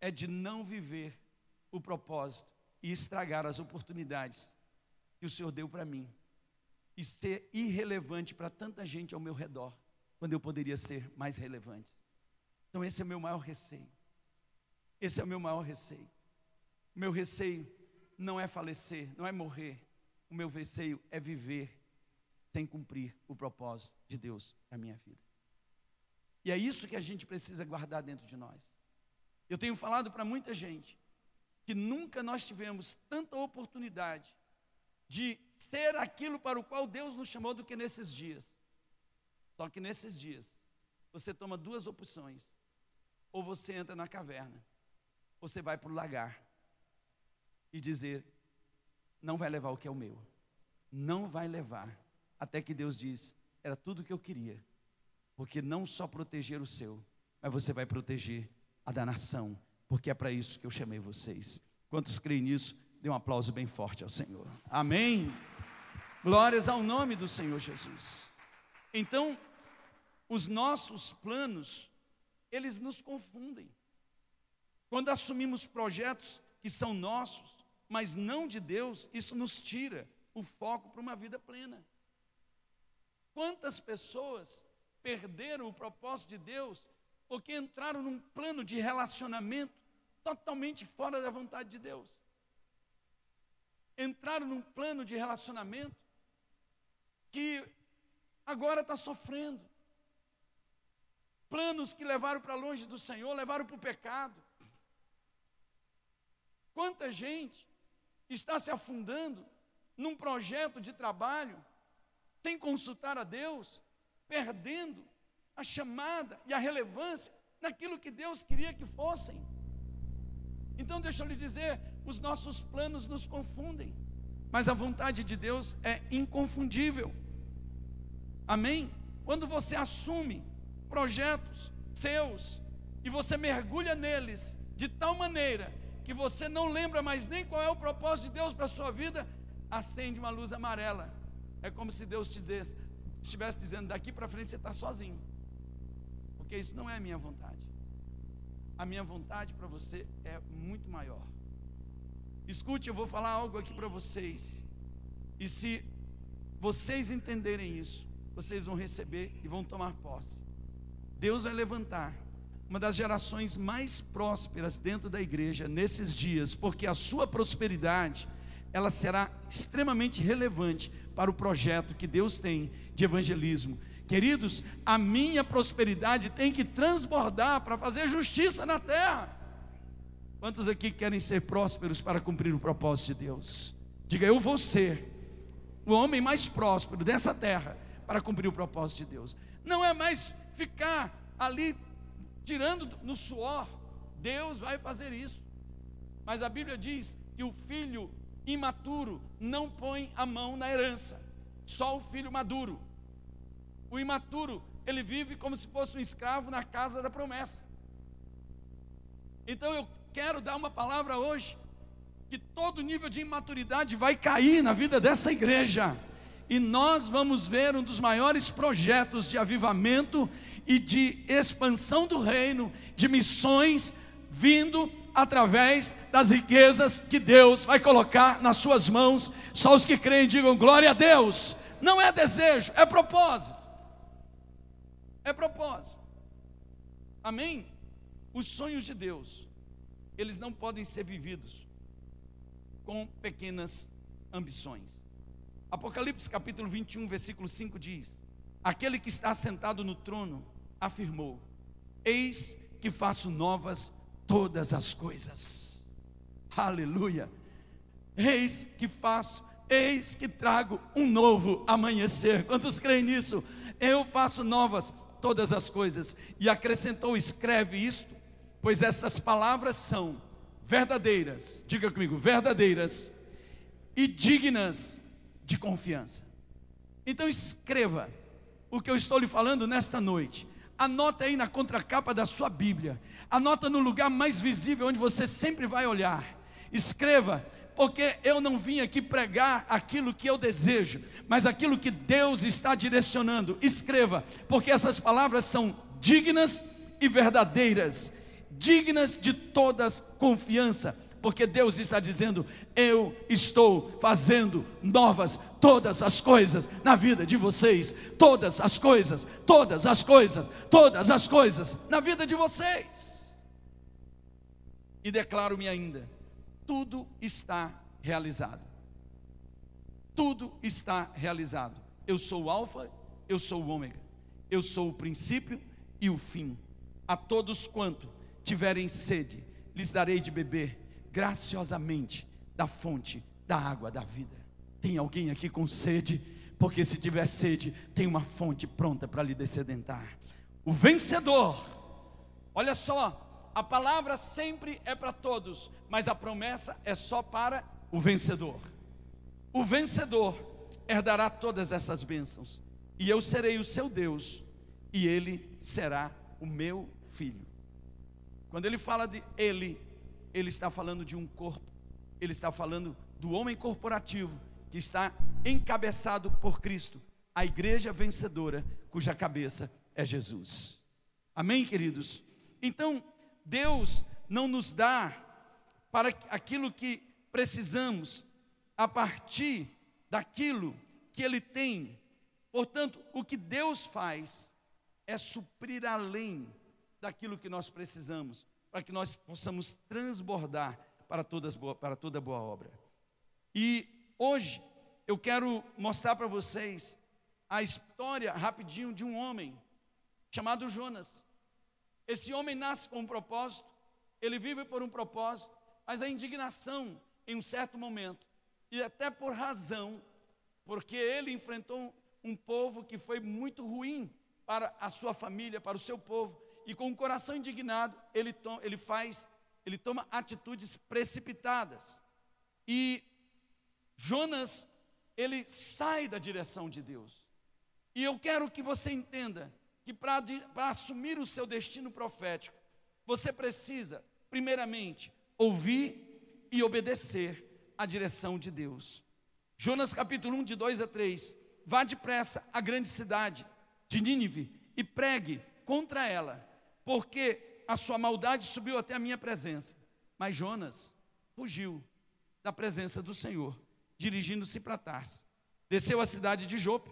é de não viver o propósito e estragar as oportunidades que o Senhor deu para mim e ser irrelevante para tanta gente ao meu redor, quando eu poderia ser mais relevante. Então, esse é o meu maior receio. Esse é o meu maior receio. Meu receio não é falecer, não é morrer. O meu receio é viver sem cumprir o propósito de Deus na minha vida. E é isso que a gente precisa guardar dentro de nós. Eu tenho falado para muita gente que nunca nós tivemos tanta oportunidade de ser aquilo para o qual Deus nos chamou do que nesses dias. Só que nesses dias, você toma duas opções. Ou você entra na caverna, ou você vai para o lagar e dizer: não vai levar o que é o meu. Não vai levar. Até que Deus diz: era tudo o que eu queria. Porque não só proteger o seu, mas você vai proteger a da nação. Porque é para isso que eu chamei vocês. Quantos creem nisso? Dê um aplauso bem forte ao Senhor. Amém. Glórias ao nome do Senhor Jesus. Então, os nossos planos, eles nos confundem. Quando assumimos projetos que são nossos, mas não de Deus, isso nos tira o foco para uma vida plena. Quantas pessoas perderam o propósito de Deus porque entraram num plano de relacionamento totalmente fora da vontade de Deus? Entraram num plano de relacionamento que agora está sofrendo. Planos que levaram para longe do Senhor, levaram para o pecado. Quanta gente está se afundando num projeto de trabalho sem consultar a Deus, perdendo a chamada e a relevância naquilo que Deus queria que fossem. Então, deixa eu lhe dizer: os nossos planos nos confundem, mas a vontade de Deus é inconfundível. Amém? Quando você assume projetos seus e você mergulha neles de tal maneira que você não lembra mais nem qual é o propósito de Deus para a sua vida, acende uma luz amarela. É como se Deus estivesse dizendo: daqui para frente você está sozinho, porque isso não é a minha vontade. A minha vontade para você é muito maior. Escute, eu vou falar algo aqui para vocês. E se vocês entenderem isso, vocês vão receber e vão tomar posse. Deus vai levantar uma das gerações mais prósperas dentro da igreja nesses dias, porque a sua prosperidade ela será extremamente relevante para o projeto que Deus tem de evangelismo. Queridos, a minha prosperidade tem que transbordar para fazer justiça na terra. Quantos aqui querem ser prósperos para cumprir o propósito de Deus? Diga, eu vou ser o homem mais próspero dessa terra para cumprir o propósito de Deus. Não é mais ficar ali tirando no suor. Deus vai fazer isso. Mas a Bíblia diz que o filho imaturo não põe a mão na herança, só o filho maduro. O imaturo, ele vive como se fosse um escravo na casa da promessa. Então eu quero dar uma palavra hoje que todo nível de imaturidade vai cair na vida dessa igreja. E nós vamos ver um dos maiores projetos de avivamento e de expansão do reino, de missões vindo através das riquezas que Deus vai colocar nas suas mãos. Só os que creem digam glória a Deus. Não é desejo, é propósito. É propósito. Amém? Os sonhos de Deus, eles não podem ser vividos com pequenas ambições. Apocalipse capítulo 21, versículo 5 diz: Aquele que está sentado no trono afirmou: Eis que faço novas todas as coisas. Aleluia. Eis que faço, eis que trago um novo amanhecer. Quantos creem nisso? Eu faço novas todas as coisas. E acrescentou: escreve isto, pois estas palavras são verdadeiras. Diga comigo, verdadeiras e dignas de confiança. Então escreva o que eu estou lhe falando nesta noite. Anota aí na contracapa da sua Bíblia. Anota no lugar mais visível onde você sempre vai olhar. Escreva, porque eu não vim aqui pregar aquilo que eu desejo, mas aquilo que Deus está direcionando. Escreva, porque essas palavras são dignas e verdadeiras, dignas de todas confiança porque Deus está dizendo: Eu estou fazendo novas todas as coisas na vida de vocês, todas as coisas, todas as coisas, todas as coisas na vida de vocês. E declaro-me ainda: tudo está realizado. Tudo está realizado. Eu sou o Alfa, eu sou o Ômega, eu sou o princípio e o fim. A todos quanto tiverem sede, lhes darei de beber graciosamente da fonte da água da vida. Tem alguém aqui com sede? Porque se tiver sede, tem uma fonte pronta para lhe descedentar. O vencedor, olha só, a palavra sempre é para todos, mas a promessa é só para o vencedor. O vencedor herdará todas essas bênçãos, e eu serei o seu Deus, e ele será o meu filho. Quando ele fala de ele, ele está falando de um corpo, ele está falando do homem corporativo que está encabeçado por Cristo, a igreja vencedora, cuja cabeça é Jesus. Amém, queridos? Então, Deus não nos dá para aquilo que precisamos a partir daquilo que Ele tem. Portanto, o que Deus faz é suprir além daquilo que nós precisamos para que nós possamos transbordar para, todas, para toda boa obra. E hoje eu quero mostrar para vocês a história rapidinho de um homem chamado Jonas. Esse homem nasce com um propósito, ele vive por um propósito, mas a indignação em um certo momento, e até por razão, porque ele enfrentou um povo que foi muito ruim para a sua família, para o seu povo, e com o coração indignado, ele, ele faz, ele toma atitudes precipitadas. E Jonas, ele sai da direção de Deus. E eu quero que você entenda que para assumir o seu destino profético, você precisa, primeiramente, ouvir e obedecer à direção de Deus. Jonas capítulo 1, de 2 a 3. Vá depressa à grande cidade de Nínive e pregue contra ela, porque a sua maldade subiu até a minha presença. Mas Jonas fugiu da presença do Senhor, dirigindo-se para Tarsis. Desceu à cidade de Jope,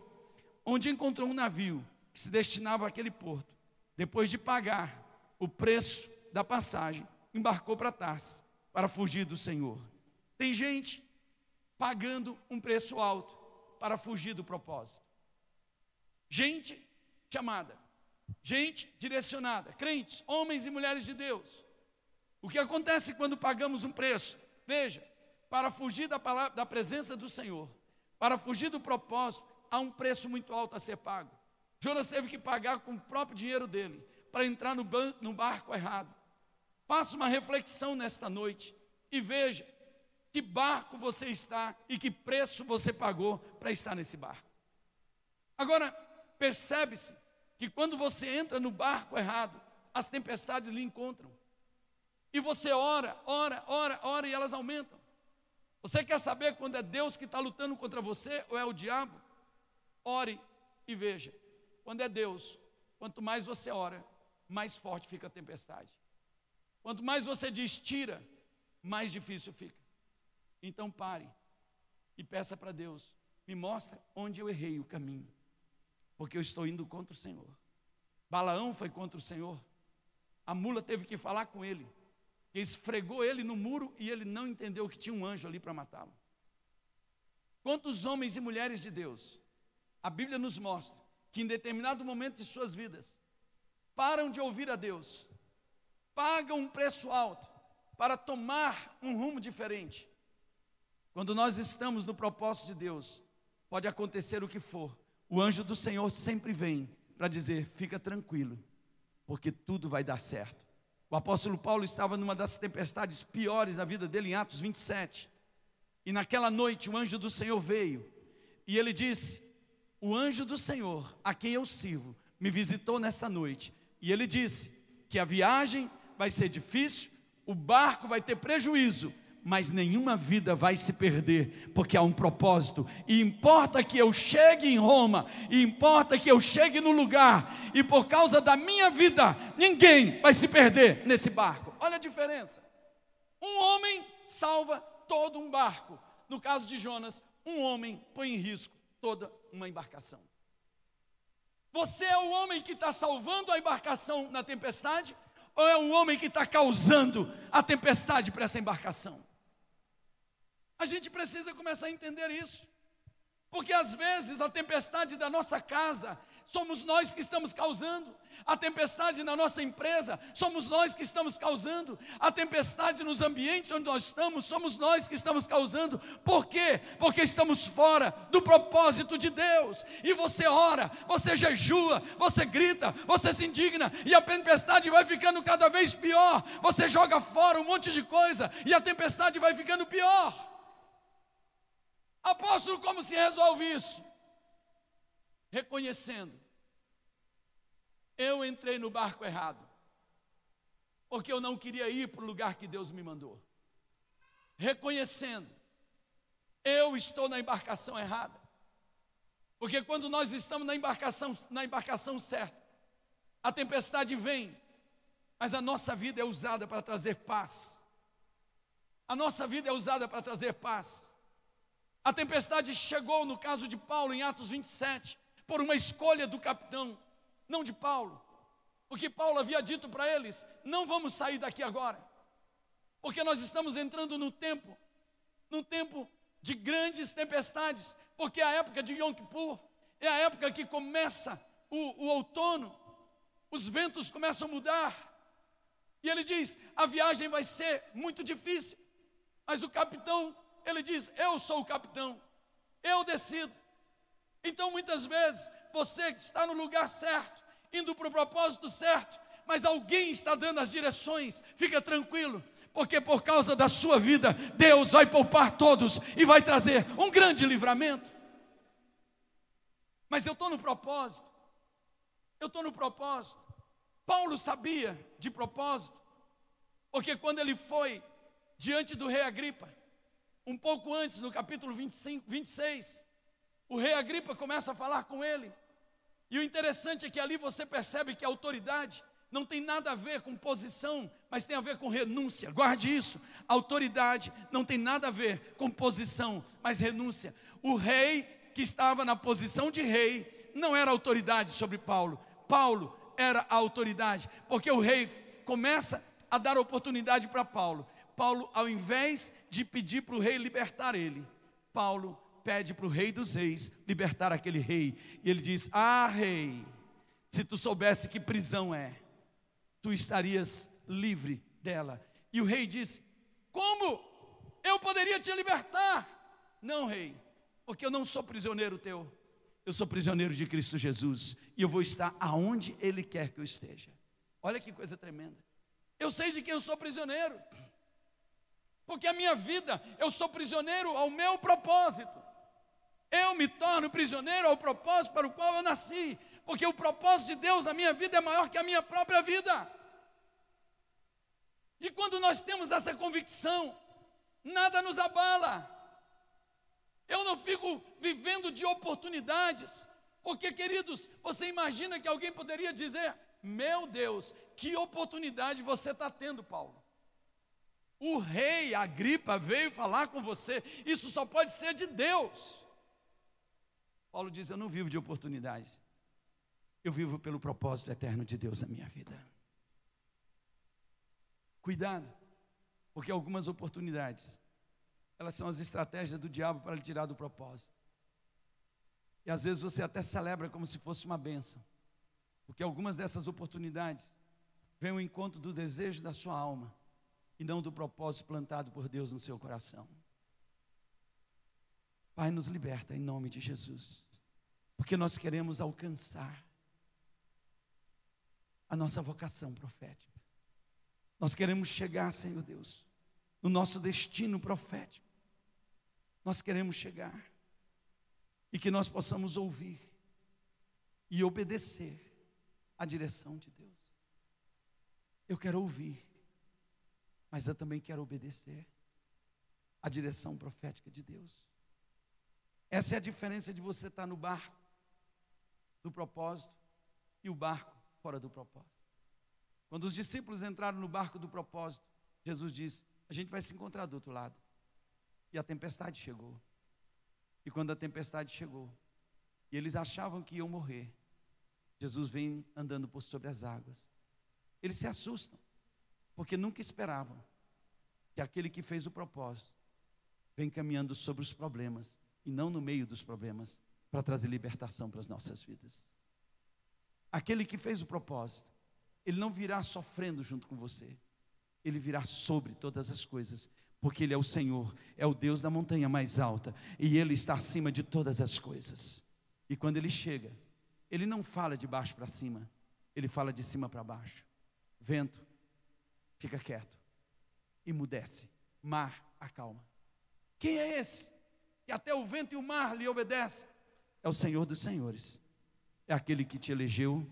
onde encontrou um navio que se destinava àquele porto. Depois de pagar o preço da passagem, embarcou para Tarsis para fugir do Senhor. Tem gente pagando um preço alto para fugir do propósito. Gente chamada, gente direcionada, crentes, homens e mulheres de Deus. O que acontece quando pagamos um preço? Veja, para fugir da, palavra, da presença do Senhor, para fugir do propósito, há um preço muito alto a ser pago. Jonas teve que pagar com o próprio dinheiro dele para entrar no, no barco errado. Faça uma reflexão nesta noite e veja que barco você está e que preço você pagou para estar nesse barco. Agora, percebe-se que quando você entra no barco errado, as tempestades lhe encontram. E você ora, ora, ora, ora e elas aumentam. Você quer saber quando é Deus que está lutando contra você ou é o diabo? Ore e veja. Quando é Deus, quanto mais você ora, mais forte fica a tempestade. Quanto mais você diz tira, mais difícil fica. Então pare e peça para Deus: me mostra onde eu errei o caminho, porque eu estou indo contra o Senhor. Balaão foi contra o Senhor. A mula teve que falar com ele que esfregou ele no muro e ele não entendeu que tinha um anjo ali para matá-lo. Quantos homens e mulheres de Deus, a Bíblia nos mostra que em determinado momento de suas vidas, param de ouvir a Deus, pagam um preço alto para tomar um rumo diferente. Quando nós estamos no propósito de Deus, pode acontecer o que for, o anjo do Senhor sempre vem para dizer: fica tranquilo, porque tudo vai dar certo. O apóstolo Paulo estava numa das tempestades piores da vida dele, em Atos 27. E naquela noite o anjo do Senhor veio e ele disse: O anjo do Senhor, a quem eu sirvo, me visitou nesta noite. E ele disse que a viagem vai ser difícil, o barco vai ter prejuízo, mas nenhuma vida vai se perder, porque há um propósito. E importa que eu chegue em Roma, e importa que eu chegue no lugar, e por causa da minha vida, ninguém vai se perder nesse barco. Olha a diferença. Um homem salva todo um barco. No caso de Jonas, um homem põe em risco toda uma embarcação. Você é o homem que está salvando a embarcação na tempestade, ou é o homem que está causando a tempestade para essa embarcação? A gente precisa começar a entender isso. Porque às vezes a tempestade da nossa casa somos nós que estamos causando, a tempestade na nossa empresa somos nós que estamos causando, a tempestade nos ambientes onde nós estamos somos nós que estamos causando. Por quê? Porque estamos fora do propósito de Deus. E você ora, você jejua, você grita, você se indigna e a tempestade vai ficando cada vez pior. Você joga fora um monte de coisa e a tempestade vai ficando pior. Apóstolo, como se resolve isso? Reconhecendo. Eu entrei no barco errado. Porque eu não queria ir para o lugar que Deus me mandou. Reconhecendo. Eu estou na embarcação errada. Porque quando nós estamos na embarcação, na embarcação certa, a tempestade vem, mas a nossa vida é usada para trazer paz. A nossa vida é usada para trazer paz. A tempestade chegou no caso de Paulo em Atos 27, por uma escolha do capitão, não de Paulo. Porque Paulo havia dito para eles: não vamos sair daqui agora, porque nós estamos entrando no tempo, num tempo de grandes tempestades, porque é a época de Yom Kippur, é a época que começa o, o outono, os ventos começam a mudar. E ele diz: a viagem vai ser muito difícil, mas o capitão ele diz: Eu sou o capitão, eu decido. Então, muitas vezes, você está no lugar certo, indo para o propósito certo, mas alguém está dando as direções. Fica tranquilo, porque por causa da sua vida, Deus vai poupar todos e vai trazer um grande livramento. Mas eu estou no propósito, eu estou no propósito. Paulo sabia de propósito, porque quando ele foi diante do rei Agripa. Um pouco antes, no capítulo 25, 26, o rei Agripa começa a falar com ele. E o interessante é que ali você percebe que a autoridade não tem nada a ver com posição, mas tem a ver com renúncia. Guarde isso. Autoridade não tem nada a ver com posição, mas renúncia. O rei que estava na posição de rei não era autoridade sobre Paulo. Paulo era a autoridade, porque o rei começa a dar oportunidade para Paulo. Paulo, ao invés de pedir para o rei libertar ele, Paulo pede para o rei dos reis libertar aquele rei. E ele diz: Ah, rei, se tu soubesse que prisão é, tu estarias livre dela. E o rei disse: Como eu poderia te libertar? Não, rei, porque eu não sou prisioneiro teu. Eu sou prisioneiro de Cristo Jesus e eu vou estar aonde Ele quer que eu esteja. Olha que coisa tremenda. Eu sei de quem eu sou prisioneiro, porque a minha vida, eu sou prisioneiro ao meu propósito. Eu me torno prisioneiro ao propósito para o qual eu nasci, porque o propósito de Deus na minha vida é maior que a minha própria vida. E quando nós temos essa convicção, nada nos abala. Eu não fico vivendo de oportunidades, porque, queridos, você imagina que alguém poderia dizer: Meu Deus, que oportunidade você está tendo, Paulo. O rei Agripa veio falar com você, isso só pode ser de Deus. Paulo diz: Eu não vivo de oportunidades, eu vivo pelo propósito eterno de Deus na minha vida. Cuidado, porque algumas oportunidades elas são as estratégias do diabo para lhe tirar do propósito. E às vezes você até celebra como se fosse uma bênção, porque algumas dessas oportunidades vêm ao encontro do desejo da sua alma e não do propósito plantado por Deus no seu coração. Pai, nos liberta em nome de Jesus, porque nós queremos alcançar a nossa vocação profética. Nós queremos chegar, Senhor Deus, no nosso destino profético nós queremos chegar e que nós possamos ouvir e obedecer à direção de Deus. Eu quero ouvir, mas eu também quero obedecer à direção profética de Deus. Essa é a diferença de você estar no barco do propósito e o barco fora do propósito. Quando os discípulos entraram no barco do propósito, Jesus disse: A gente vai se encontrar do outro lado. E a tempestade chegou. E quando a tempestade chegou, e eles achavam que iam morrer, Jesus vem andando por sobre as águas. Eles se assustam, porque nunca esperavam que aquele que fez o propósito vem caminhando sobre os problemas e não no meio dos problemas para trazer libertação para as nossas vidas. Aquele que fez o propósito, ele não virá sofrendo junto com você, ele virá sobre todas as coisas porque Ele é o Senhor, é o Deus da montanha mais alta, e Ele está acima de todas as coisas. E quando Ele chega, Ele não fala de baixo para cima, Ele fala de cima para baixo. Vento, fica quieto, emudece, mar, acalma. Quem é esse? Que até o vento e o mar lhe obedecem? É o Senhor dos Senhores, é aquele que te elegeu,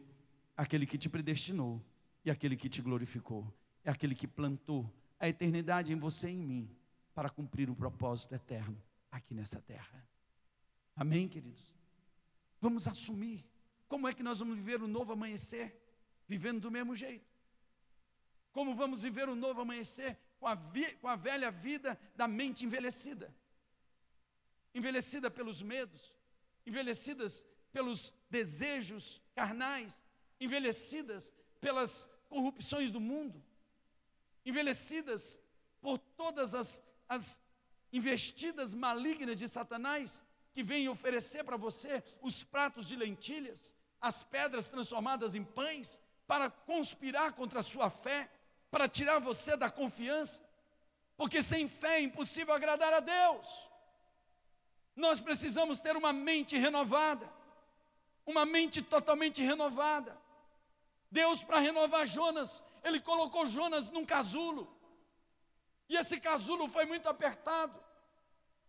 aquele que te predestinou e aquele que te glorificou, é aquele que plantou a eternidade em você e em mim para cumprir o propósito eterno aqui nessa terra. Amém, queridos? Vamos assumir. Como é que nós vamos viver o novo amanhecer? Vivendo do mesmo jeito. Como vamos viver o novo amanhecer? Com a, com a velha vida da mente envelhecida. Envelhecida pelos medos, envelhecidas pelos desejos carnais, envelhecidas pelas corrupções do mundo envelhecidas por todas as, as investidas malignas de Satanás, que vêm oferecer para você os pratos de lentilhas, as pedras transformadas em pães, para conspirar contra a sua fé, para tirar você da confiança, porque sem fé é impossível agradar a Deus. Nós precisamos ter uma mente renovada, uma mente totalmente renovada. Deus, para renovar Jonas, ele colocou Jonas num casulo. E esse casulo foi muito apertado.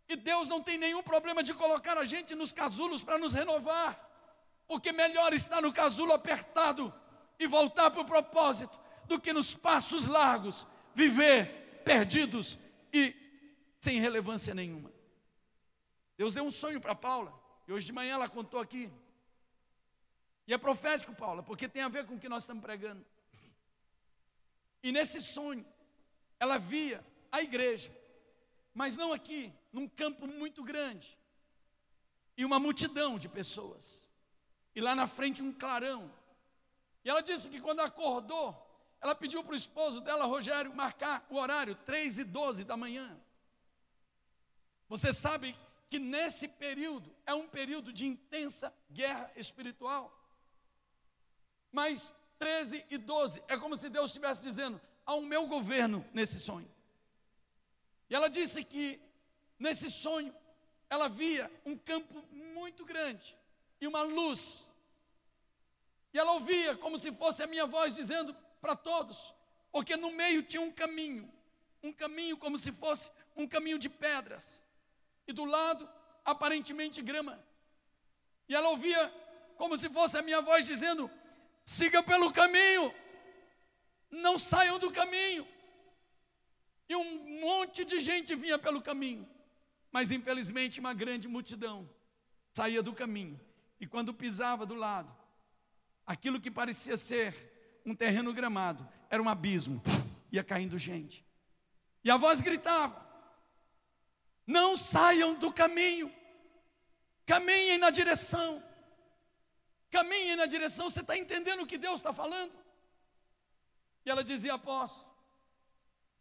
E Deus não tem nenhum problema de colocar a gente nos casulos para nos renovar. Porque melhor estar no casulo apertado e voltar para o propósito do que nos passos largos viver perdidos e sem relevância nenhuma. Deus deu um sonho para Paula, e hoje de manhã ela contou aqui. E é profético, Paula, porque tem a ver com o que nós estamos pregando. E nesse sonho, ela via a igreja, mas não aqui, num campo muito grande, e uma multidão de pessoas, e lá na frente um clarão. E ela disse que quando acordou, ela pediu para o esposo dela, Rogério, marcar o horário, 3 e 12 da manhã. Você sabe que nesse período é um período de intensa guerra espiritual. Mas 13 e 12 é como se Deus estivesse dizendo: ao meu governo nesse sonho. E ela disse que nesse sonho ela via um campo muito grande e uma luz. E ela ouvia como se fosse a minha voz dizendo para todos, porque no meio tinha um caminho, um caminho como se fosse um caminho de pedras, e do lado aparentemente grama. E ela ouvia como se fosse a minha voz dizendo: siga pelo caminho, não saiam do caminho. E um monte de gente vinha pelo caminho, mas infelizmente uma grande multidão saía do caminho, e quando pisava do lado, aquilo que parecia ser um terreno gramado era um abismo, ia caindo gente. E a voz gritava: Não saiam do caminho, caminhem na direção, caminhem na direção. Você está entendendo o que Deus está falando? E ela dizia: Apóstolo,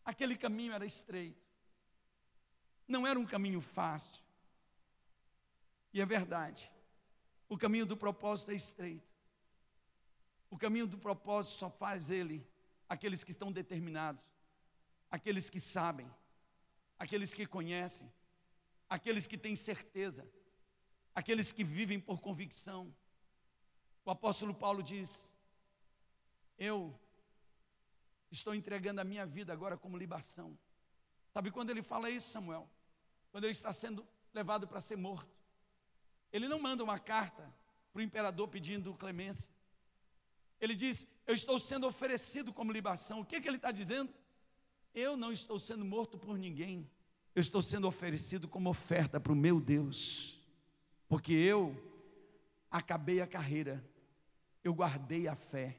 aquele caminho era estreito, não era um caminho fácil. E é verdade, o caminho do propósito é estreito. O caminho do propósito só faz ele aqueles que estão determinados, aqueles que sabem, aqueles que conhecem, aqueles que têm certeza, aqueles que vivem por convicção. O apóstolo Paulo diz: Eu estou entregando a minha vida agora como libação. Sabe quando ele fala isso, Samuel? Quando ele está sendo levado para ser morto. Ele não manda uma carta para o imperador pedindo clemência. Ele diz: Eu estou sendo oferecido como libação. O que, que ele está dizendo? Eu não estou sendo morto por ninguém. Eu estou sendo oferecido como oferta para o meu Deus. Porque eu acabei a carreira, eu guardei a fé.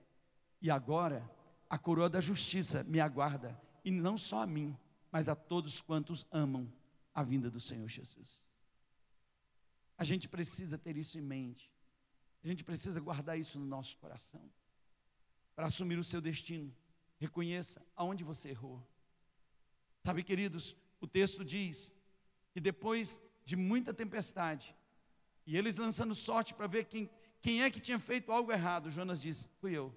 E agora a coroa da justiça me aguarda. E não só a mim, mas a todos quantos amam a vinda do Senhor Jesus. A gente precisa ter isso em mente. A gente precisa guardar isso no nosso coração para assumir o seu destino. Reconheça aonde você errou. Sabe, queridos, o texto diz que depois de muita tempestade, e eles lançando sorte para ver quem, quem é que tinha feito algo errado, Jonas disse: Fui eu.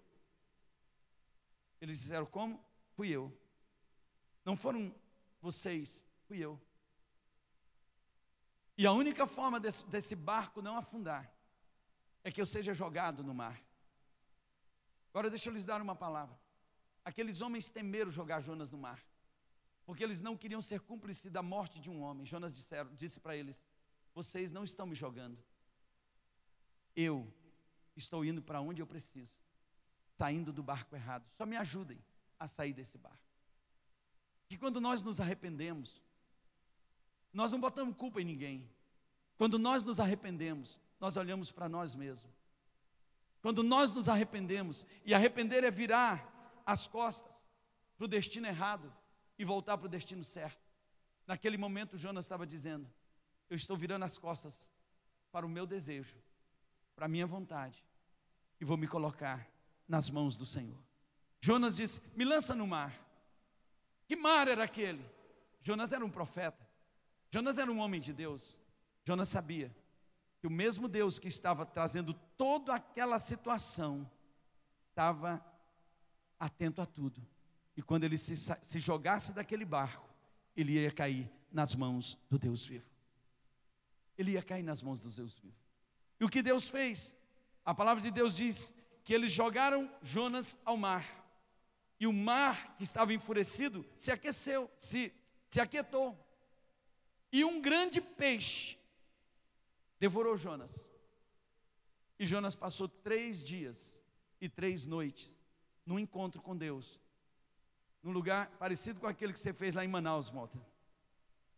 Eles disseram: Como? Fui eu. Não foram vocês, fui eu. E a única forma desse, desse barco não afundar é que eu seja jogado no mar. Agora deixa eu lhes dar uma palavra. Aqueles homens temeram jogar Jonas no mar, porque eles não queriam ser cúmplices da morte de um homem. Jonas disseram, disse para eles: Vocês não estão me jogando. Eu estou indo para onde eu preciso, saindo do barco errado. Só me ajudem a sair desse barco. Que quando nós nos arrependemos, nós não botamos culpa em ninguém. Quando nós nos arrependemos, nós olhamos para nós mesmos. Quando nós nos arrependemos, e arrepender é virar as costas para o destino errado e voltar para o destino certo. Naquele momento, Jonas estava dizendo: Eu estou virando as costas para o meu desejo, para a minha vontade, e vou me colocar nas mãos do Senhor. Jonas disse: Me lança no mar. Que mar era aquele? Jonas era um profeta. Jonas era um homem de Deus. Jonas sabia que o mesmo Deus que estava trazendo toda aquela situação estava atento a tudo. E quando ele se, se jogasse daquele barco, ele ia cair nas mãos do Deus vivo. Ele ia cair nas mãos do Deus vivo. E o que Deus fez? A palavra de Deus diz que eles jogaram Jonas ao mar. E o mar, que estava enfurecido, se aqueceu, se, se aquietou. E um grande peixe devorou Jonas. E Jonas passou três dias e três noites num encontro com Deus, num lugar parecido com aquele que você fez lá em Manaus, Mota.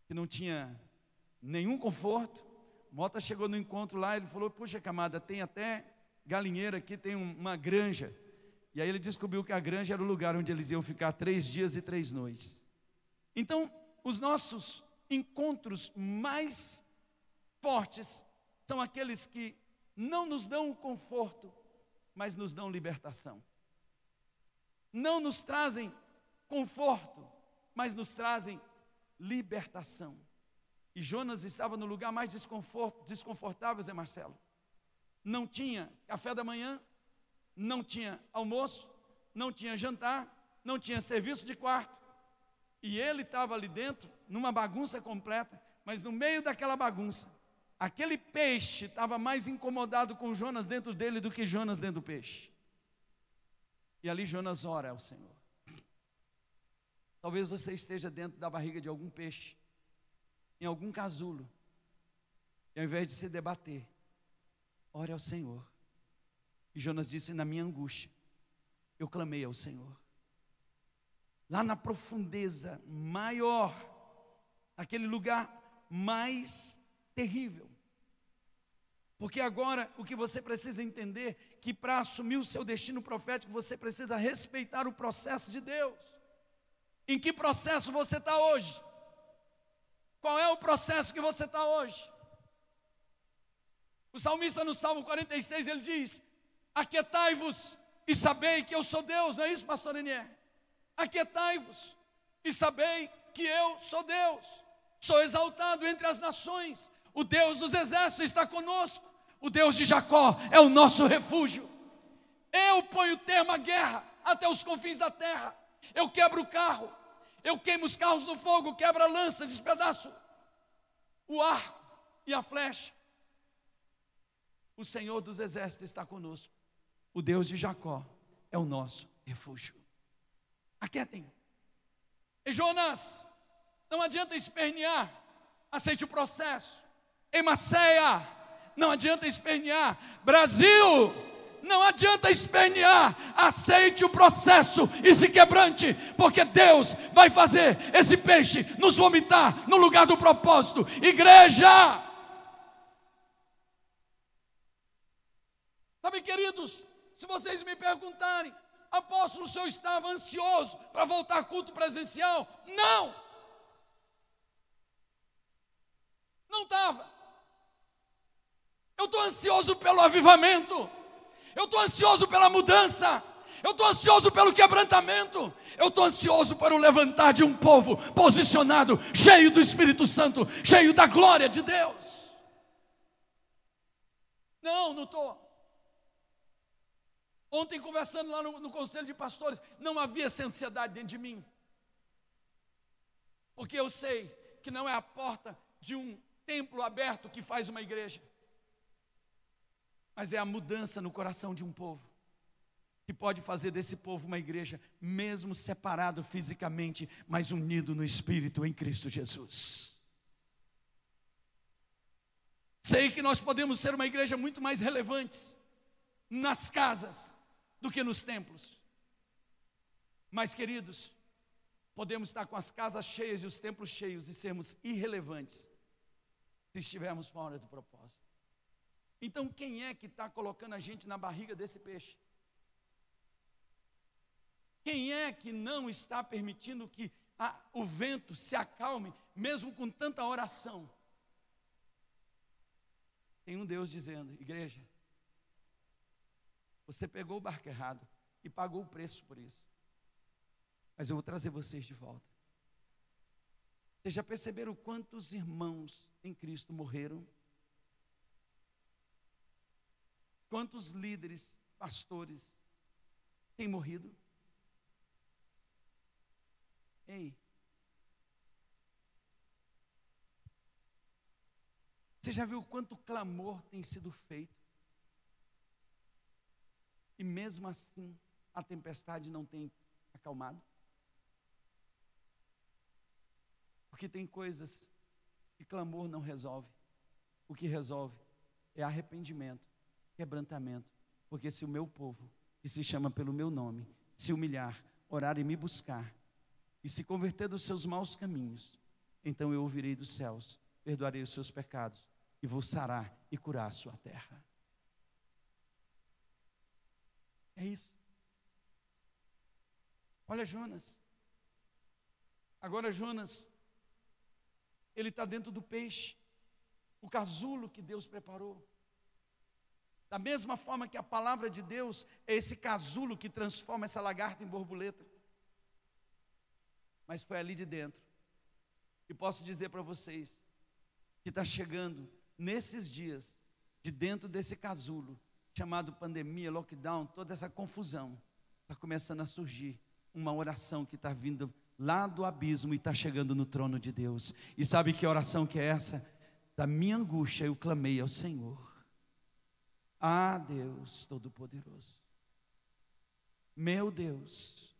que não tinha nenhum conforto. Mota chegou no encontro lá, ele falou: Puxa, camada, tem até galinheiro aqui, tem uma granja. E aí ele descobriu que a granja era o lugar onde eles iam ficar três dias e três noites. Então, os nossos encontros mais fortes são aqueles que não nos dão conforto, mas nos dão libertação. Não nos trazem conforto, mas nos trazem libertação. E Jonas estava no lugar mais desconfortável, Zé Marcelo. Não tinha café da manhã, não tinha almoço, não tinha jantar, não tinha serviço de quarto. E ele estava ali dentro, numa bagunça completa, mas no meio daquela bagunça, aquele peixe estava mais incomodado com Jonas dentro dele do que Jonas dentro do peixe. E ali Jonas ora ao Senhor. Talvez você esteja dentro da barriga de algum peixe, em algum casulo, e ao invés de se debater, ore ao Senhor. E Jonas disse: Na minha angústia, eu clamei ao Senhor. Lá na profundeza maior, aquele lugar mais terrível. Porque agora o que você precisa entender que para assumir o seu destino profético você precisa respeitar o processo de Deus. Em que processo você está hoje? Qual é o processo que você está hoje? O salmista no Salmo 46 ele diz: Aquietai-vos e sabei que eu sou Deus, não é isso, pastor Enier? Aquietai-vos e sabei que eu sou Deus. Sou exaltado entre as nações. O Deus dos exércitos está conosco. O Deus de Jacó é o nosso refúgio. Eu ponho termo à guerra até os confins da terra. Eu quebro o carro. Eu queimo os carros no fogo, quebro a lança, despedaço o arco e a flecha. O Senhor dos exércitos está conosco. O Deus de Jacó é o nosso refúgio. Aquietem. E Jonas, não adianta espernear, aceite o processo. Em Maceia, não adianta espernear. Brasil, não adianta espernear, aceite o processo e se quebrante, porque Deus vai fazer esse peixe nos vomitar no lugar do propósito. Igreja! Sabe, queridos, se vocês me perguntarem, apóstolo, o senhor estava ansioso para voltar a culto presencial? Não! Não estava. Eu estou ansioso pelo avivamento. Eu estou ansioso pela mudança. Eu estou ansioso pelo quebrantamento. Eu estou ansioso para o levantar de um povo posicionado, cheio do Espírito Santo, cheio da glória de Deus. Não, não estou. Ontem, conversando lá no, no conselho de pastores, não havia essa ansiedade dentro de mim. Porque eu sei que não é a porta de um templo aberto que faz uma igreja, mas é a mudança no coração de um povo, que pode fazer desse povo uma igreja, mesmo separado fisicamente, mas unido no espírito em Cristo Jesus. Sei que nós podemos ser uma igreja muito mais relevante nas casas, do que nos templos. Mas, queridos, podemos estar com as casas cheias e os templos cheios e sermos irrelevantes se estivermos fora do propósito. Então, quem é que está colocando a gente na barriga desse peixe? Quem é que não está permitindo que a, o vento se acalme, mesmo com tanta oração? Tem um Deus dizendo, igreja, você pegou o barco errado e pagou o preço por isso. Mas eu vou trazer vocês de volta. Vocês já perceberam quantos irmãos em Cristo morreram? Quantos líderes, pastores têm morrido? Ei. Você já viu quanto clamor tem sido feito? E mesmo assim, a tempestade não tem acalmado? Porque tem coisas que clamor não resolve. O que resolve é arrependimento, quebrantamento. Porque se o meu povo, que se chama pelo meu nome, se humilhar, orar e me buscar, e se converter dos seus maus caminhos, então eu ouvirei dos céus, perdoarei os seus pecados e vou sarar e curar a sua terra. É isso. Olha Jonas. Agora Jonas, ele está dentro do peixe, o casulo que Deus preparou. Da mesma forma que a palavra de Deus é esse casulo que transforma essa lagarta em borboleta. Mas foi ali de dentro. E posso dizer para vocês que está chegando nesses dias, de dentro desse casulo, chamado pandemia, lockdown, toda essa confusão, está começando a surgir uma oração que está vindo lá do abismo e está chegando no trono de Deus. E sabe que oração que é essa? Da minha angústia eu clamei ao Senhor. Ah, Deus Todo-Poderoso. Meu Deus,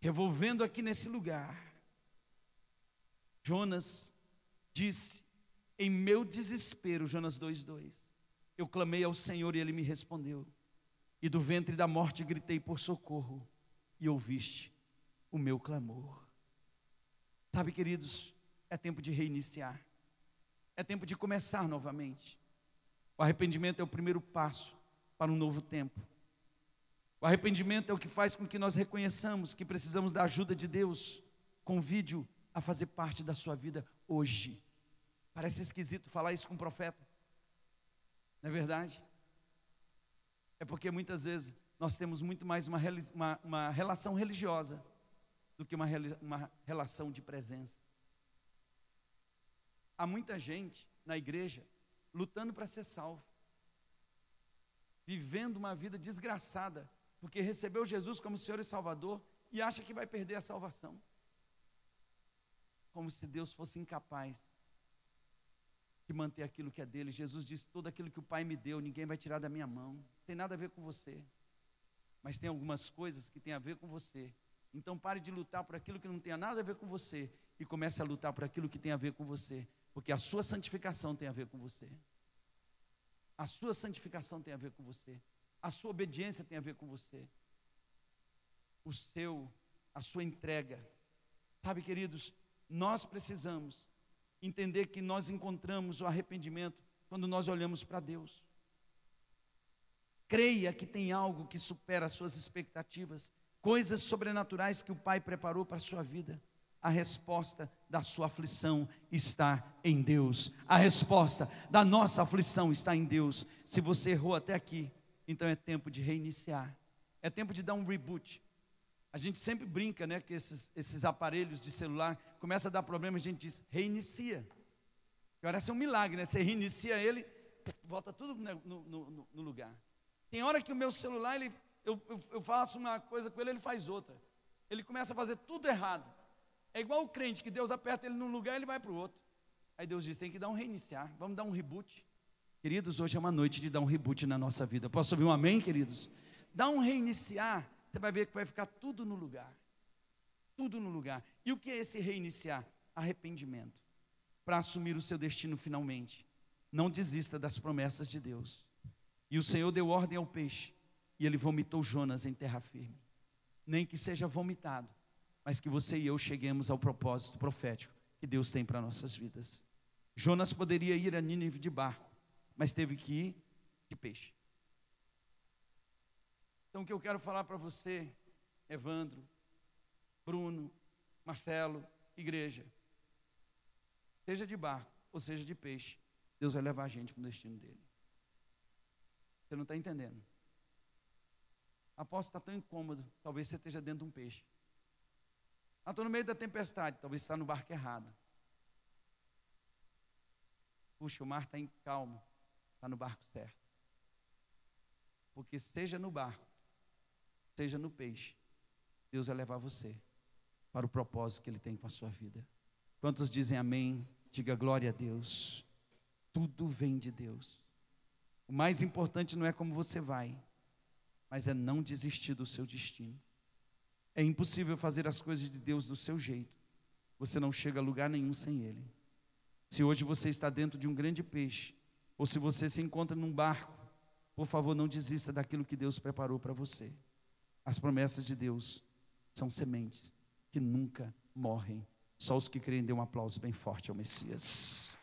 revolvendo aqui nesse lugar, Jonas disse: em meu desespero, Jonas 2,2, eu clamei ao Senhor e ele me respondeu. E do ventre da morte gritei por socorro, e ouviste o meu clamor. Sabe, queridos, é tempo de reiniciar, é tempo de começar novamente. O arrependimento é o primeiro passo para um novo tempo. O arrependimento é o que faz com que nós reconheçamos que precisamos da ajuda de Deus. Convide-o a fazer parte da sua vida hoje. Parece esquisito falar isso com um profeta. Não é verdade? É porque muitas vezes nós temos muito mais uma, uma, uma relação religiosa do que uma, uma relação de presença. Há muita gente na igreja lutando para ser salvo, vivendo uma vida desgraçada, porque recebeu Jesus como Senhor e Salvador e acha que vai perder a salvação. Como se Deus fosse incapaz de manter aquilo que é dele. Jesus disse: Tudo aquilo que o Pai me deu, ninguém vai tirar da minha mão. Não tem nada a ver com você. Mas tem algumas coisas que tem a ver com você. Então pare de lutar por aquilo que não tem nada a ver com você e comece a lutar por aquilo que tem a ver com você, porque a sua santificação tem a ver com você. A sua santificação tem a ver com você. A sua obediência tem a ver com você. O seu, a sua entrega. Sabe, queridos, nós precisamos entender que nós encontramos o arrependimento quando nós olhamos para Deus. Creia que tem algo que supera as suas expectativas, coisas sobrenaturais que o Pai preparou para a sua vida. A resposta da sua aflição está em Deus. A resposta da nossa aflição está em Deus. Se você errou até aqui, então é tempo de reiniciar. É tempo de dar um reboot. A gente sempre brinca, né, que esses, esses aparelhos de celular começa a dar problema, a gente diz, reinicia. Parece um milagre, né? Você reinicia ele, volta tudo no, no, no lugar. Tem hora que o meu celular, ele, eu, eu, eu, faço uma coisa com ele, ele faz outra. Ele começa a fazer tudo errado. É igual o crente, que Deus aperta ele num lugar, ele vai para o outro. Aí Deus diz, tem que dar um reiniciar, vamos dar um reboot. Queridos, hoje é uma noite de dar um reboot na nossa vida. Posso ouvir um amém, queridos? Dá um reiniciar você vai ver que vai ficar tudo no lugar. Tudo no lugar. E o que é esse reiniciar? Arrependimento. Para assumir o seu destino finalmente. Não desista das promessas de Deus. E o Senhor deu ordem ao peixe, e ele vomitou Jonas em terra firme. Nem que seja vomitado, mas que você e eu cheguemos ao propósito profético que Deus tem para nossas vidas. Jonas poderia ir a Nínive de barco, mas teve que ir de peixe. Então, o que eu quero falar para você, Evandro, Bruno, Marcelo, igreja, seja de barco ou seja de peixe, Deus vai levar a gente para o destino dele. Você não está entendendo. Aposto está tão incômodo, talvez você esteja dentro de um peixe. Ah, estou no meio da tempestade, talvez está no barco errado. Puxa, o mar está em calmo, está no barco certo. Porque seja no barco, seja no peixe, Deus vai levar você para o propósito que Ele tem com a sua vida. Quantos dizem amém? Diga glória a Deus. Tudo vem de Deus. O mais importante não é como você vai, mas é não desistir do seu destino. É impossível fazer as coisas de Deus do seu jeito. Você não chega a lugar nenhum sem Ele. Se hoje você está dentro de um grande peixe, ou se você se encontra num barco, por favor, não desista daquilo que Deus preparou para você. As promessas de Deus são sementes que nunca morrem Só os que creem dêem um aplauso bem forte ao Messias.